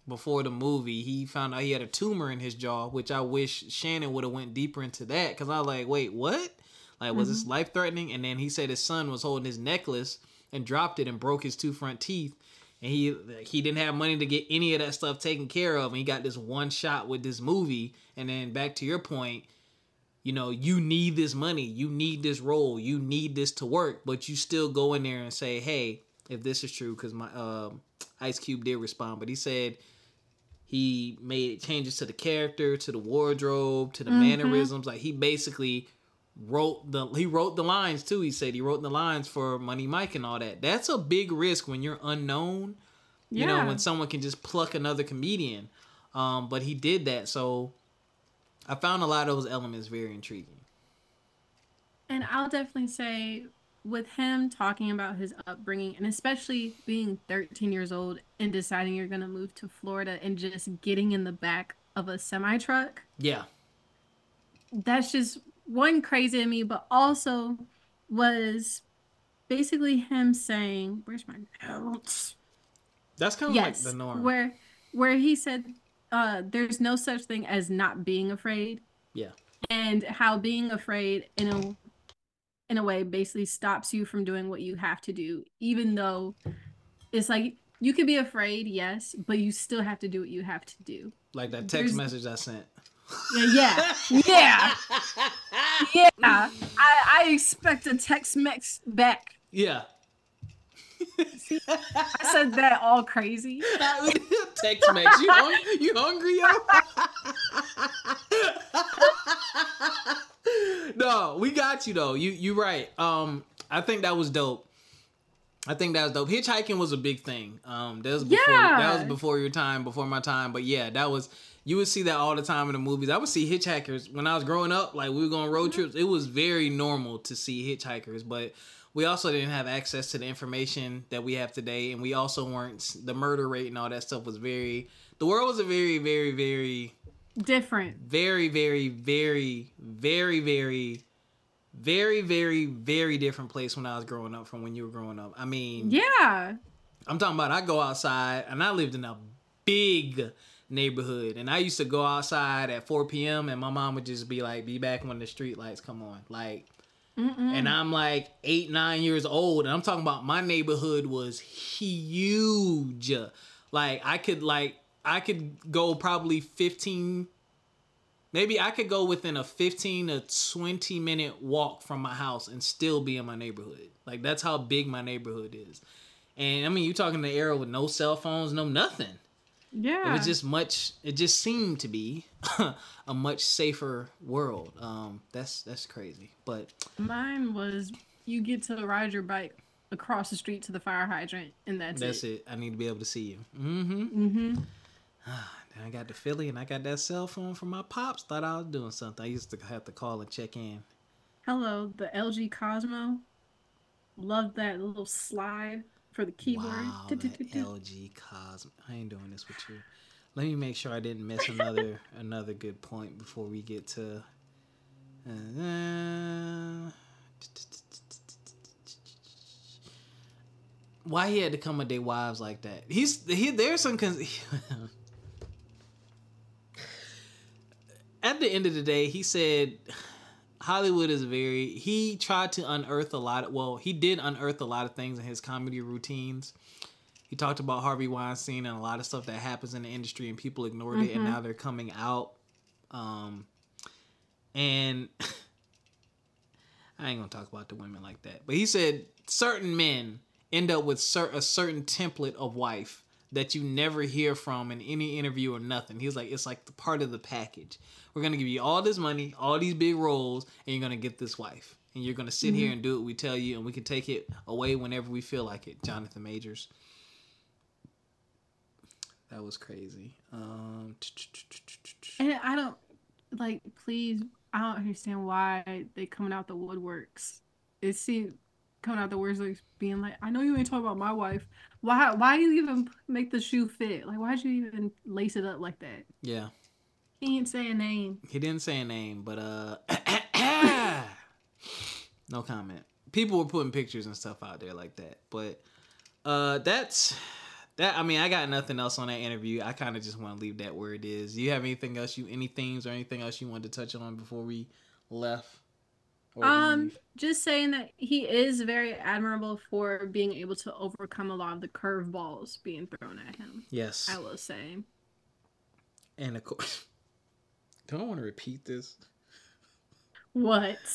before the movie he found out he had a tumor in his jaw, which I wish Shannon would have went deeper into that because I was like, wait, what? Like, was this life threatening? And then he said his son was holding his necklace and dropped it and broke his two front teeth. And he he didn't have money to get any of that stuff taken care of, and he got this one shot with this movie. And then back to your point, you know, you need this money, you need this role, you need this to work, but you still go in there and say, hey, if this is true, because my um, Ice Cube did respond, but he said he made changes to the character, to the wardrobe, to the Mhm. mannerisms. Like he basically wrote the he wrote the lines too. He said he wrote the lines for Money Mike and all that. That's a big risk when you're unknown. You know, when someone can just pluck another comedian. Um, but he did that, so I found a lot of those elements very intriguing. And I'll definitely say with him talking about his upbringing and especially being 13 years old and deciding you're going to move to Florida and just getting in the back of a semi truck, Yeah. that's just one crazy to me, but also was basically him saying, "Where's my notes?" That's kind of Yes, like the norm. where where he said, uh, "There's no such thing as not being afraid." Yeah. and how being afraid in a in a way basically stops you from doing what you have to do, even though it's like you can be afraid, yes, but you still have to do what you have to do. like that text there's- message I sent. Yeah, yeah, yeah. yeah. I, I expect a Tex Mex back. yeah. I said that all crazy. Text Mex. You, hung- you hungry, yo? no, we got you though. You you right. Um, I think that was dope. I think that was dope. Hitchhiking was a big thing. Um, that was before that was before your time, before my time. But yeah, that was you would see that all the time in the movies. I would see hitchhikers when I was growing up. Like we were going road mm-hmm. trips. It was very normal to see hitchhikers, but we also didn't have access to the information that we have today, and we also weren't the murder rate and all that stuff was very. The world was a very, very, very Different. very, very, very, very, very, very, very, very different place when I was growing up from when you were growing up. I mean, Yeah. I'm talking about I go outside and I lived in a big neighborhood and I used to go outside at 4 p.m. and my mom would just be like, be back when the street lights come on. Like, Mm-mm. and I'm like eight, nine years old, and I'm talking about my neighborhood was huge. Like I could like I could go probably 15 maybe I could go within a 15 to 20 minute walk from my house and still be in my neighborhood. Like that's how big my neighborhood is. And I mean, you talking the era with no cell phones, no nothing. Yeah. It was just much. It just seemed to be a much safer world. Um, that's that's crazy. But Mine was you get to ride your bike across the street to the fire hydrant, and that's, That's it. it. I need to be able to see you. Mm-hmm. Mm-hmm. Then I got the Philly and I got that cell phone from my pops. Thought I was doing something. I used to have to call and check in. Hello, the LG Cosmo. Love that little slide for the keyboard. Wow, that LG Cosmo. I ain't doing this with you. Let me make sure I didn't miss another another good point before we get to. Uh, why he had to come with their wives like that? He's he. There's some. Cons- At the end of the day, he said Hollywood is very. He tried to unearth a lot. Of, well, he did unearth a lot of things in his comedy routines. He talked about Harvey Weinstein and a lot of stuff that happens in the industry, and people ignored it, and now they're coming out. Um, and I ain't gonna talk about the women like that, but he said certain men end up with cer- a certain template of wife that you never hear from in any interview or nothing. He's like, it's like the part of the package. We're gonna give you all this money, all these big roles, and you're gonna get this wife. And you're gonna sit here and do what we tell you, and we can take it away whenever we feel like it. Jonathan Majors. That was crazy. Um, And I don't like. Please, I don't understand why they coming out the woodworks. It seems coming out the words like being like, I know you ain't talking about my wife. Why? Why you even make the shoe fit? Like, why'd you even lace it up like that? yeah. He didn't say a name. He didn't say a name, but uh no comment. People were putting pictures and stuff out there like that. But uh that's that I mean, I got nothing else on that interview. I kind of just want to leave that where it is. Do you have anything else you any themes or anything else you wanted to touch on before we left? Um, just saying that he is very admirable for being able to overcome a lot of the curveballs being thrown at him. yes. I will say. And of course Don't I want to repeat this? What?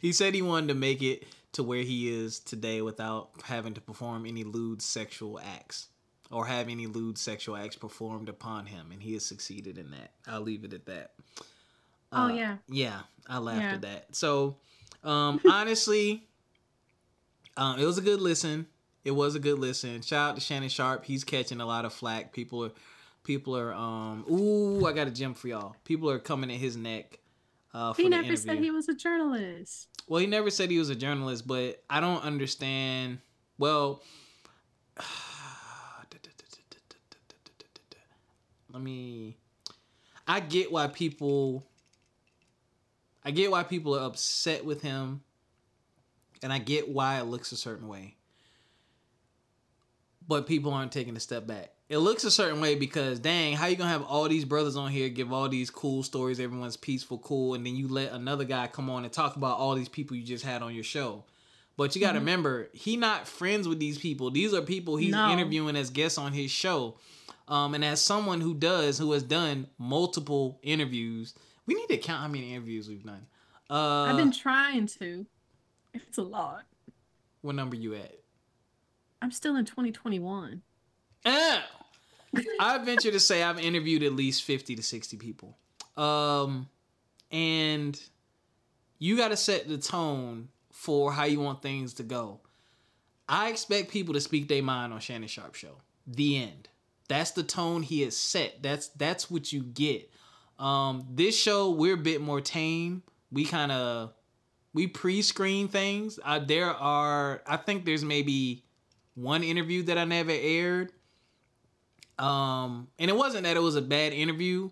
He said he wanted to make it to where he is today without having to perform any lewd sexual acts or have any lewd sexual acts performed upon him, and he has succeeded in that. I'll leave it at that. Oh, Uh, yeah. yeah. I laughed Yeah. at that. So, um, honestly, um, it was a good listen. It was a good listen. Shout out to Shannon Sharpe. He's catching a lot of flack. People are People are um ooh, I got a gem for y'all. People are coming at his neck. Uh, for He never said he was a journalist. Well, he never said he was a journalist, but I don't understand. Well, let me. I get why people. I get why people are upset with him, and I get why it looks a certain way. But people aren't taking a step back. It looks a certain way because dang, how you gonna have all these brothers on here give all these cool stories, everyone's peaceful, cool, and then you let another guy come on and talk about all these people you just had on your show. But you got to Mhm. remember, he not friends with these people. These are people he's No. interviewing as guests on his show. Um, and as someone who does, who has done multiple interviews, we need to count how many interviews we've done. Uh, I've been trying to. It's a lot. what number you at? I'm still in 2021. Eh. I venture to say I've interviewed at least 50 to 60 people. Um, and you got to set the tone for how you want things to go. I expect people to speak their mind on Shannon Sharpe show. The end. That's the tone he has set. That's that's what you get. Um, this show we're a bit more tame. We kind of we pre-screen things. Uh, there are I think there's maybe one interview that I never aired. Um, and it wasn't that it was a bad interview.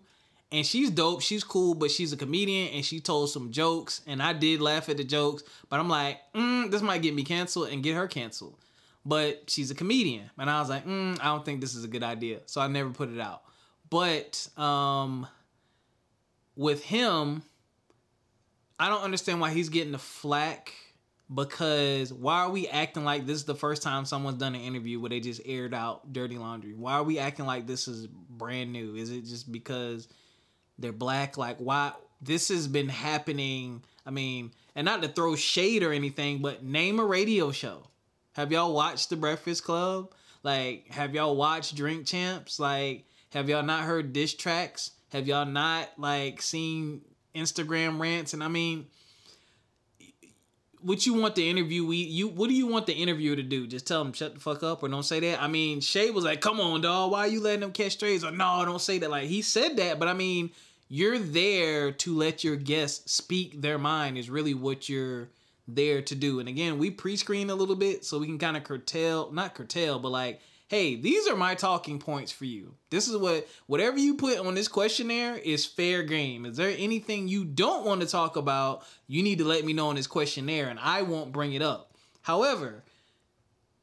And she's dope, she's cool, but she's a comedian and she told some jokes. And I did laugh at the jokes, but I'm like, mm, this might get me canceled and get her canceled. But she's a comedian. And I was like, mm, I don't think this is a good idea. So I never put it out. But um with him, I don't understand why he's getting the flack because why are we acting like this is the first time someone's done an interview where they just aired out dirty laundry? Why are we acting like this is brand new? Is it just because they're black? Like why this has been happening? I mean, and not to throw shade or anything, but name a radio show. Have y'all watched The Breakfast Club? Like, have y'all watched Drink Champs? Like, have y'all not heard diss tracks? Have y'all not like seen Instagram rants? And I mean, what you want the interview we you what do you want the interviewer to do? Just tell them shut the fuck up or don't say that. I mean, Shay was like, "Come on, dog, why are you letting them catch strays?" Or no, don't say that. Like he said that, but I mean, you're there to let your guests speak their mind. Is really what you're there to do. And again, we pre-screen a little bit so we can kind of curtail, not curtail, but like, hey, these are my talking points for you. This is what whatever you put on this questionnaire is fair game. Is there anything you don't want to talk about? You need to let me know on this questionnaire and I won't bring it up. However,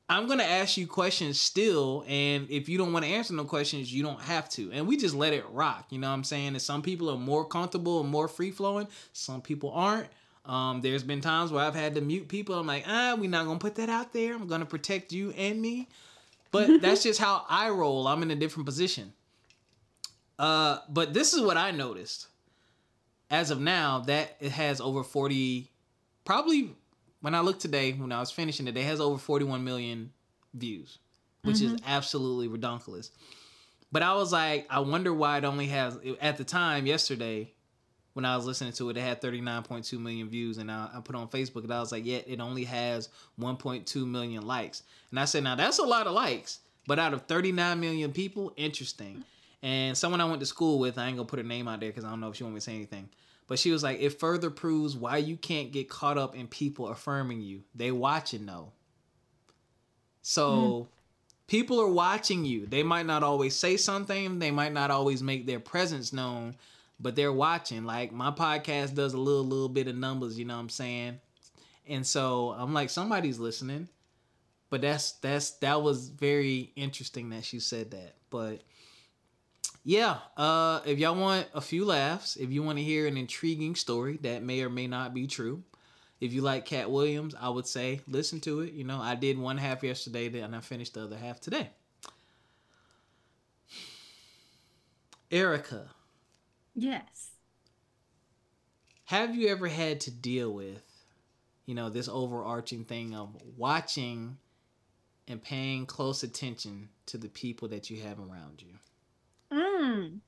I'm gonna ask you questions still, and if you don't want to answer no questions, you don't have to. And we just let it rock. You know what I'm saying? And some people are more comfortable and more free flowing. Some people aren't. Um, there's been times where I've had to mute people. I'm like, ah, we're not gonna put that out there. I'm gonna protect you and me. But that's just how I roll. I'm in a different position. Uh, but this is what I noticed. As of now, that it has over 40, probably when I looked today, when I was finishing it, it has over 41 million views, which is absolutely redonkulous. But I was like, I wonder why it only has, at the time, yesterday, when I was listening to it, it had 39.2 million views. And I, I put on Facebook and I was like, yeah, it only has 1.2 million likes. And I said, now that's a lot of likes. But out of 39 million people, interesting. And someone I went to school with, I ain't gonna put her name out there because I don't know if she want me to say anything. But she was like, it further proves why you can't get caught up in people affirming you. They watching though. So mm-hmm. people are watching you. They might not always say something, they might not always make their presence known, but they're watching. Like my podcast does a little little bit of numbers, you know what I'm saying? And so I'm like, somebody's listening. But that's that's that was very interesting that she said that. But yeah, uh, if y'all want a few laughs, if you want to hear an intriguing story that may or may not be true, if you like Katt Williams, I would say listen to it. You know, I did one half yesterday and I finished the other half today. Ericca, Yes. have you ever had to deal with, you know, this overarching thing of watching and paying close attention to the people that you have around you? Mm.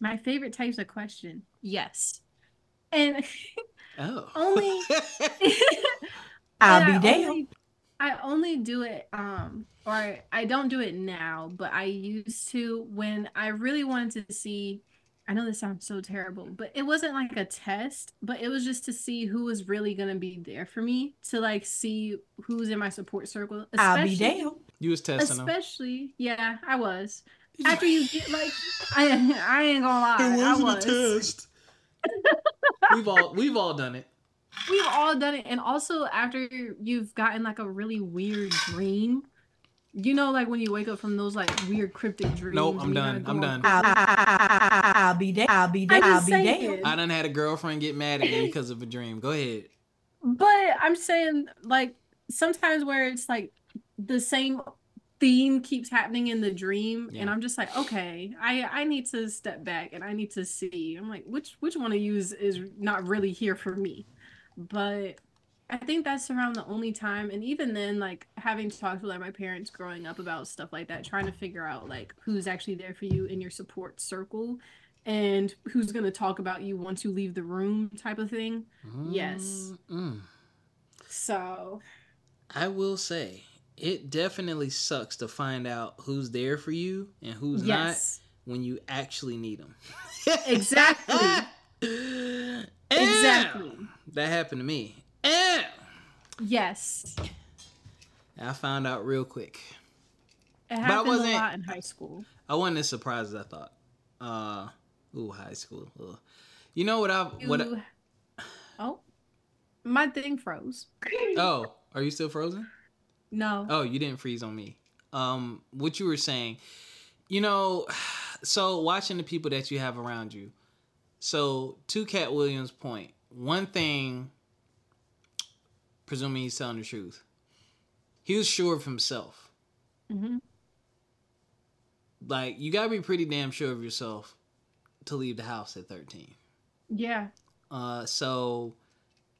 My favorite types of question. Yes. And Oh. only I'll be I damned. I only do it um or I don't do it now, but I used to when I really wanted to see I know this sounds so terrible, but it wasn't like a test, but it was just to see who was really going to be there for me, to like see who's in my support circle. I'll be especially- damned. You was testing them. Especially, yeah, I was. After you get like, I I ain't gonna lie, I wasn't a test. we've all we've all done it. We've all done it, and also after you've gotten like a really weird dream, you know, like when you wake up from those like weird cryptic dreams. Nope, I'm and you done. gotta I'm go done. on- I'll, I'll, I'll be damned. I'll be I'm. I'll just be saying. I done had a girlfriend get mad at me because of a dream. Go ahead. But I'm saying like sometimes where it's like the same theme keeps happening in the dream Yeah. and I'm just like okay I I need to step back and I need to see I'm like which which one of you is, is not really here for me but I think that's around the only time and even then like having talked with like my parents growing up about stuff like that trying to figure out like who's actually there for you in your support circle and who's going to talk about you once you leave the room type of thing Yes. Mm-mm. so I will say it definitely sucks to find out who's there for you and who's yes not when you actually need them. Exactly. Exactly. That happened to me. Eh. Yes. I found out real quick. It I wasn't- a lot in high school. I wasn't as surprised as I thought. Uh, ooh, high school. Ugh. You know what I what? I- oh, my thing froze. oh, are you still frozen? No. Oh, you didn't freeze on me. Um, what you were saying, you know, so watching the people that you have around you. So to Katt Williams' point, one thing, presuming he's telling the truth, he was sure of himself. hmm Like you gotta be pretty damn sure of yourself to leave the house at thirteen. Yeah. Uh, so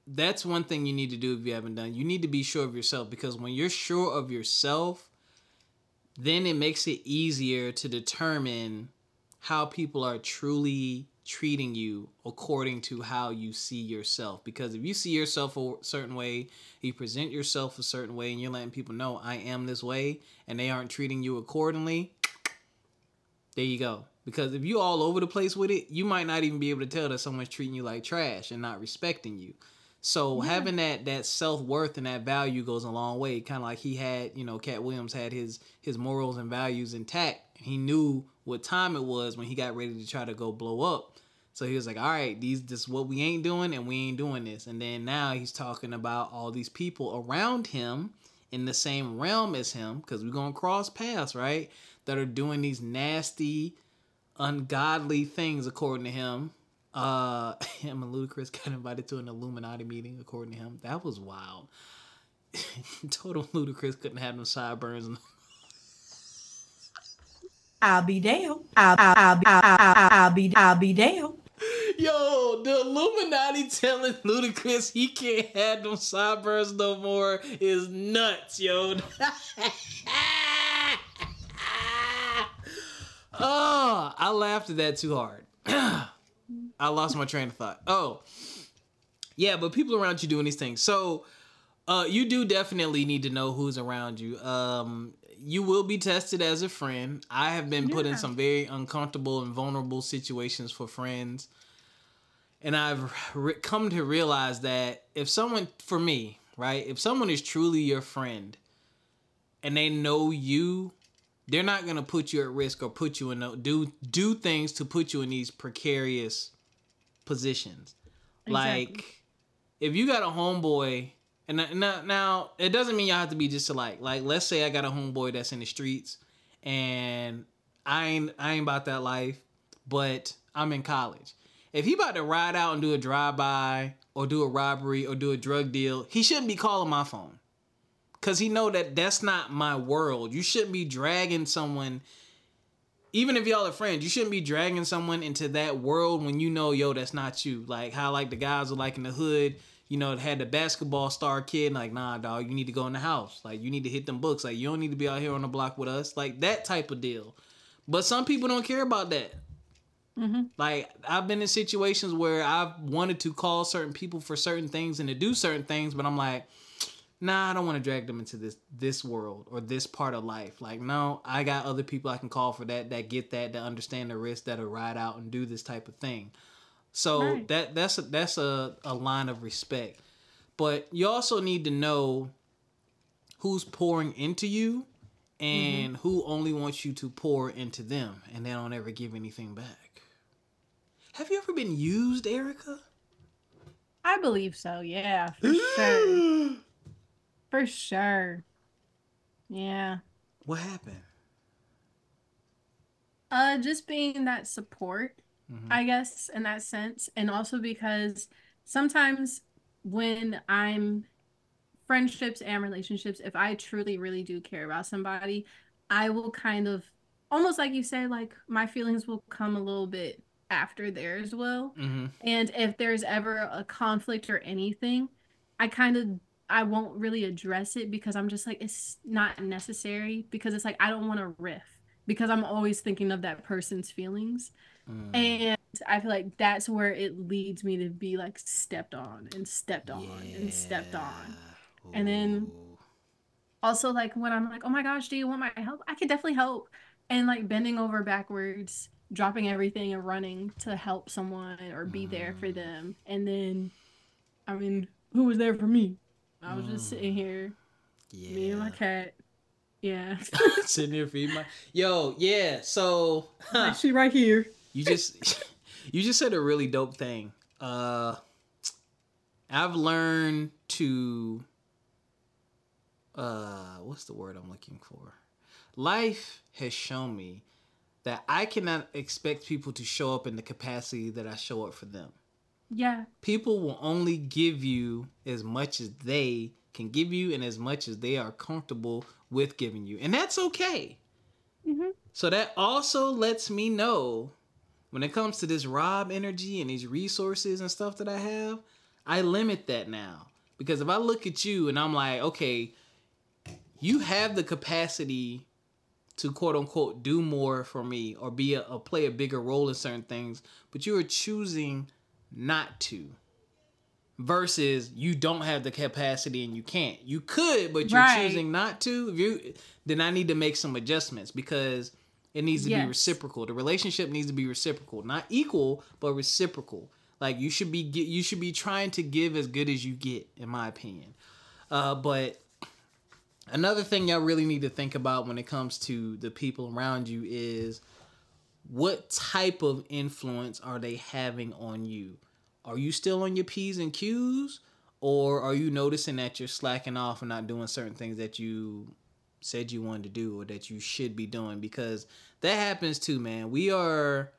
that's one thing you need to do if you haven't done. You need to be sure of yourself because when you're sure of yourself, then it makes it easier to determine how people are truly treating you according to how you see yourself. Because if you see yourself a certain way, you present yourself a certain way, and you're letting people know I am this way, and they aren't treating you accordingly, there you go. Because if you're all over the place with it, you might not even be able to tell that someone's treating you like trash and not respecting you. So Yeah. having that that self worth and that value goes a long way. Kind of like he had, you know, Katt Williams had his his morals and values intact. He knew what time it was when he got ready to try to go blow up. So he was like, "All right, these this is what we ain't doing, and we ain't doing this." And then now he's talking about all these people around him in the same realm as him, because we're gonna cross paths, right? That are doing these nasty, ungodly things according to him. Uh, him and Ludacris got invited to an Illuminati meeting according to him. That was wild. Total Ludacris couldn't have no sideburns. I'll be down. I'll, I'll, I'll, be- I'll, I'll, be I'll be damned. Yo, the Illuminati telling Ludacris he can't have them sideburns no more is nuts, yo. oh, I laughed at that too hard. I lost my train of thought. Oh, yeah, but people around you doing these things. So, uh, you do definitely need to know who's around you. Um, you will be tested as a friend. I have been put in some very uncomfortable and vulnerable situations for friends. And I've re- come to realize that if someone, for me, right, if someone is truly your friend and they know you, they're not going to put you at risk or put you in, a, do, do things to put you in these precarious positions. Like, if you got a homeboy, and now, now it doesn't mean y'all have to be just alike. Like, let's say I got a homeboy that's in the streets, and I ain't I ain't about that life, but I'm in college. If he about to ride out and do a drive by or do a robbery or do a drug deal, he shouldn't be calling my phone, cause he know that that's not my world. You shouldn't be dragging someone even if y'all are friends, you shouldn't be dragging someone into that world when you know, yo, that's not you. Like how like the guys are like in the hood, you know, had the basketball star kid, like, nah, dog, you need to go in the house. Like you need to hit them books. Like you don't need to be out here on the block with us. Like that type of deal. But some people don't care about that. hmm Like I've been in situations where I've wanted to call certain people for certain things and to do certain things, but I'm like, nah, I don't want to drag them into this this world or this part of life. Like, no, I got other people I can call for that that get that that understand the risk that'll ride out and do this type of thing. So Right. that that's a, that's a, a line of respect. But you also need to know who's pouring into you and who only wants you to pour into them and they don't ever give anything back. Have you ever been used, Ericca? I believe so. Yeah, for sure. For sure. Yeah. What happened? Uh, just being that support, Mhm. I guess, in that sense, and also because sometimes when I'm friendships and relationships, if I truly, really do care about somebody, I will kind of almost like you say, like my feelings will come a little bit after theirs will. Mm-hmm. And if there's ever a conflict or anything, I kind of I won't really address it because I'm just like it's not necessary because it's like I don't want to riff because I'm always thinking of that person's feelings. Mm. And I feel like that's where it leads me to be like stepped on and stepped on and stepped on. And then- Also like when I'm like, "Oh my gosh, do you want my help?" I could definitely help. And like bending over backwards, dropping everything and running to help someone or be there for them. And then I mean, who was there for me? I was just sitting here, me and my cat. Yeah. Sitting here feeding my yo, yeah. So huh, she right here. You just you just said a really dope thing. Uh, I've learned to uh, what's the word I'm looking for? Life has shown me that I cannot expect people to show up in the capacity that I show up for them. Yeah. people will only give you as much as they can give you and as much as they are comfortable with giving you and that's okay Mhm. so that also lets me know when it comes to this rob energy and these resources and stuff that i have i limit that now. Because if i look at you and i'm like okay you have the capacity to quote unquote do more for me or be a, or play a bigger role in certain things but you are choosing not to versus you don't have the capacity and you can't. You could but you're Right. choosing not to. If you then i need to make some adjustments because it needs to be reciprocal the relationship needs to be reciprocal not equal but reciprocal like you should be you should be trying to give as good as you get in my opinion uh, but another thing y'all really need to think about when it comes to the people around you is what type of influence are they having on you? Are you still on your P's and Q's? Or are you noticing that you're slacking off and not doing certain things that you said you wanted to do or that you should be doing? Because that happens too, man. We are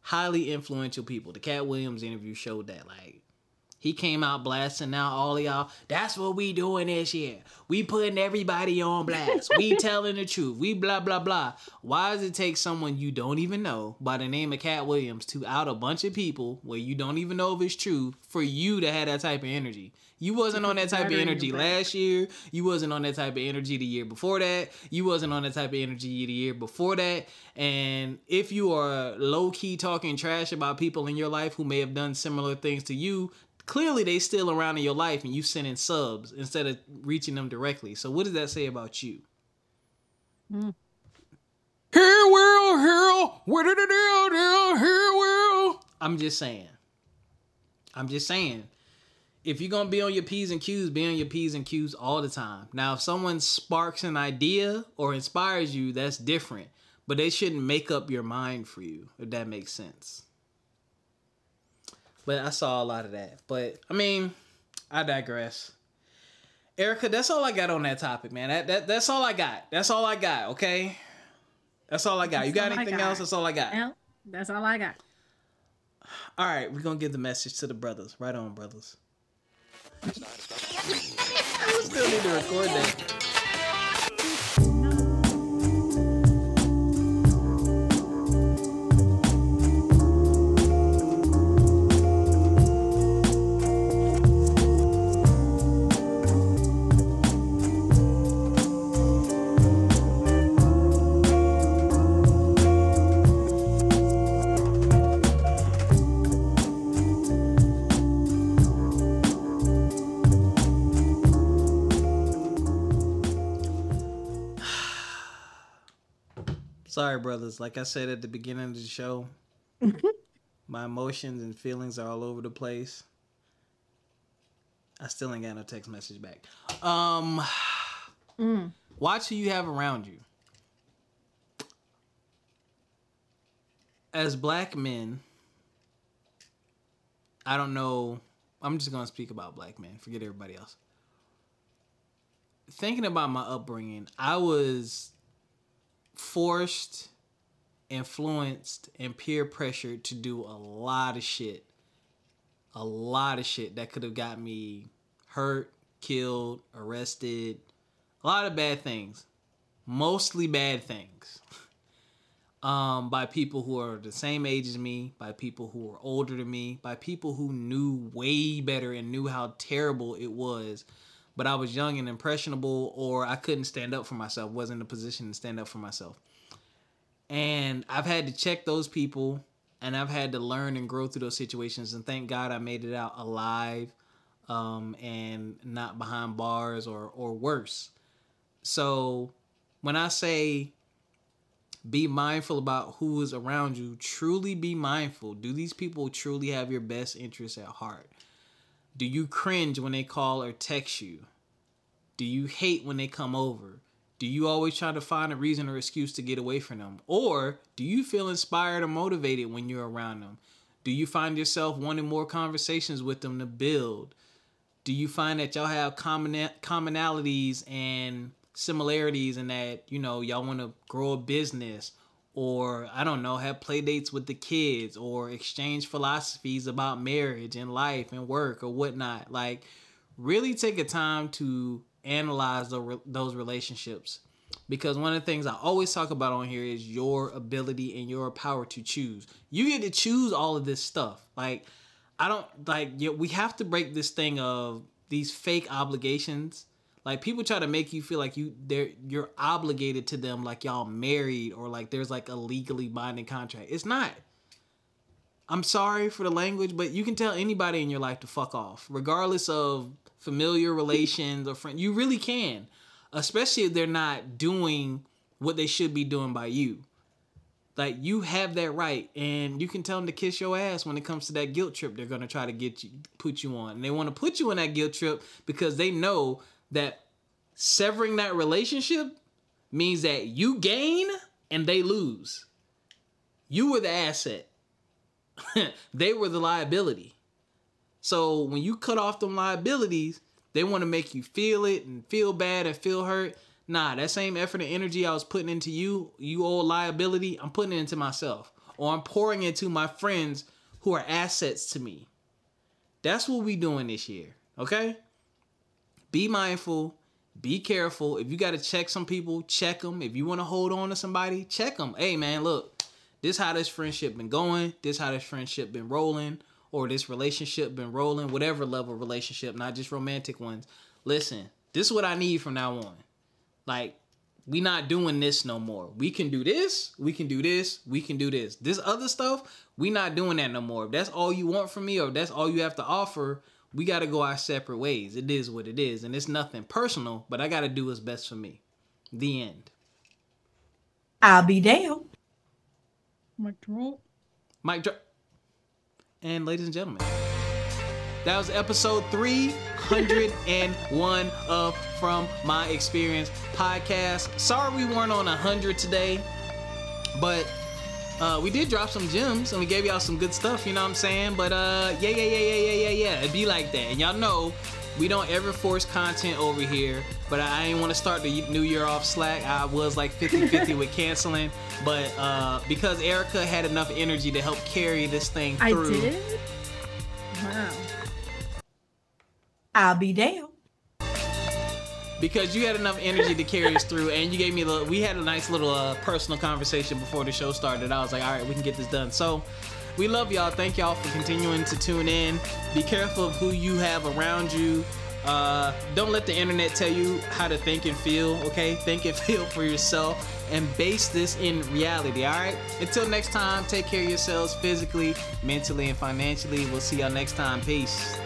highly influential people. The Katt Williams interview showed that. Like, he came out blasting out all of y'all. That's what we doing this year. We putting everybody on blast. we telling the truth. We blah blah blah. Why does it take someone you don't even know by the name of Katt Williams to out a bunch of people where you don't even know if it's true for you to have that type of energy? You wasn't on that type of Battery in your energy last year. You wasn't on that type of energy the year before that. You wasn't on that type of energy the year before that. And if you are low key talking trash about people in your life who may have done similar things to you, clearly they still around in your life and you sending subs instead of reaching them directly. So what does that say about you? Mm. Here world, here, what did it here world? I'm just saying. I'm just saying. If you're gonna be on your P's and Q's, be on your P's and Q's all the time. Now, if someone sparks an idea or inspires you, that's different. But they shouldn't make up your mind for you, if that makes sense. But I saw a lot of that. But I mean, I digress. Ericca, that's all I got on that topic, man. That, that that's all I got. That's all I got, okay? That's all I got. You got anything got. else? That's all I got. Well, that's all I got. All right, we're gonna give the message to the brothers. Right on, brothers. I still need to record that. Sorry, brothers. Like I said at the beginning of the show, my emotions and feelings are all over the place. I still ain't got no text message back. Um, Mm. watch who you have around you. As black men, I don't know. I'm just gonna speak about black men. Forget everybody else. Thinking about my upbringing, I was forced, influenced, and peer pressured to do a lot of shit. A lot of shit that could have got me hurt, killed, arrested, a lot of bad things. Mostly bad things. Um, by people who are the same age as me, by people who are older than me, by people who knew way better and knew how terrible it was. But I was young and impressionable, or I couldn't stand up for myself, wasn't in a position to stand up for myself. And I've had to check those people and I've had to learn and grow through those situations. And thank God I made it out alive um, and not behind bars or, or worse. So when I say be mindful about who is around you, truly be mindful. Do these people truly have your best interests at heart? Do you cringe when they call or text you? Do you hate when they come over? Do you always try to find a reason or excuse to get away from them? Or do you feel inspired or motivated when you're around them? Do you find yourself wanting more conversations with them to build? Do you find that y'all have common commonalities and similarities and that, you know, y'all want to grow a business or I don't know, have play dates with the kids or exchange philosophies about marriage and life and work or whatnot. Like, really take a time to analyze those relationships because one of the things I always talk about on here is your ability and your power to choose. You get to choose all of this stuff. Like, I don't like, we have to break this thing of these fake obligations. Like people try to make you feel like you they're you're obligated to them like y'all married or like there's like a legally binding contract. It's not. I'm sorry for the language, but you can tell anybody in your life to fuck off, regardless of familiar relations or friend. You really can, especially if they're not doing what they should be doing by you. Like you have that right, and you can tell them to kiss your ass when it comes to that guilt trip. They're gonna try to get you, put you on, and they want to put you on that guilt trip because they know that severing that relationship means that you gain and they lose. You were the asset. they were the liability. So when you cut off them liabilities, they want to make you feel it and feel bad and feel hurt. Nah, that same effort and energy I was putting into you, you old liability, I'm putting it into myself. Or I'm pouring into my friends who are assets to me. That's what we doing this year. Okay? Be mindful. Be careful. If you got to check some people, check them. If you want to hold on to somebody, check them. Hey man, look, this how this friendship been going. This how this friendship been rolling, or this relationship been rolling. Whatever level relationship, not just romantic ones. Listen, this is what I need from now on. Like, we not doing this no more. We can do this. We can do this. We can do this. This other stuff, we not doing that no more. If that's all you want from me, or that's all you have to offer, we got to go our separate ways. It is what it is, and it's nothing personal. But I got to do what's best for me. The end. I'll be damned. Mic drop. Mic drop. And ladies and gentlemen, that was episode 301 of From My Experience podcast. Sorry we weren't on 100 today, but uh, we did drop some gems and we gave y'all some good stuff, you know what I'm saying? But uh, yeah, yeah, yeah, yeah, yeah, yeah, yeah. It'd be like that. And y'all know we don't ever force content over here. But I ain't want to start the new year off slack. I was like 50 50 with canceling. But uh, because Ericca had enough energy to help carry this thing through. I did. Wow. I'll be damned. because you had enough energy to carry us through and you gave me a little we had a nice little uh, personal conversation before the show started i was like all right we can get this done so we love y'all. Thank y'all for continuing to tune in. Be careful of who you have around you. Uh, don't let the internet tell you how to think and feel okay? Think and feel for yourself and base this in reality all right? Until next time take care of yourselves physically mentally and financially. We'll see y'all next time. Peace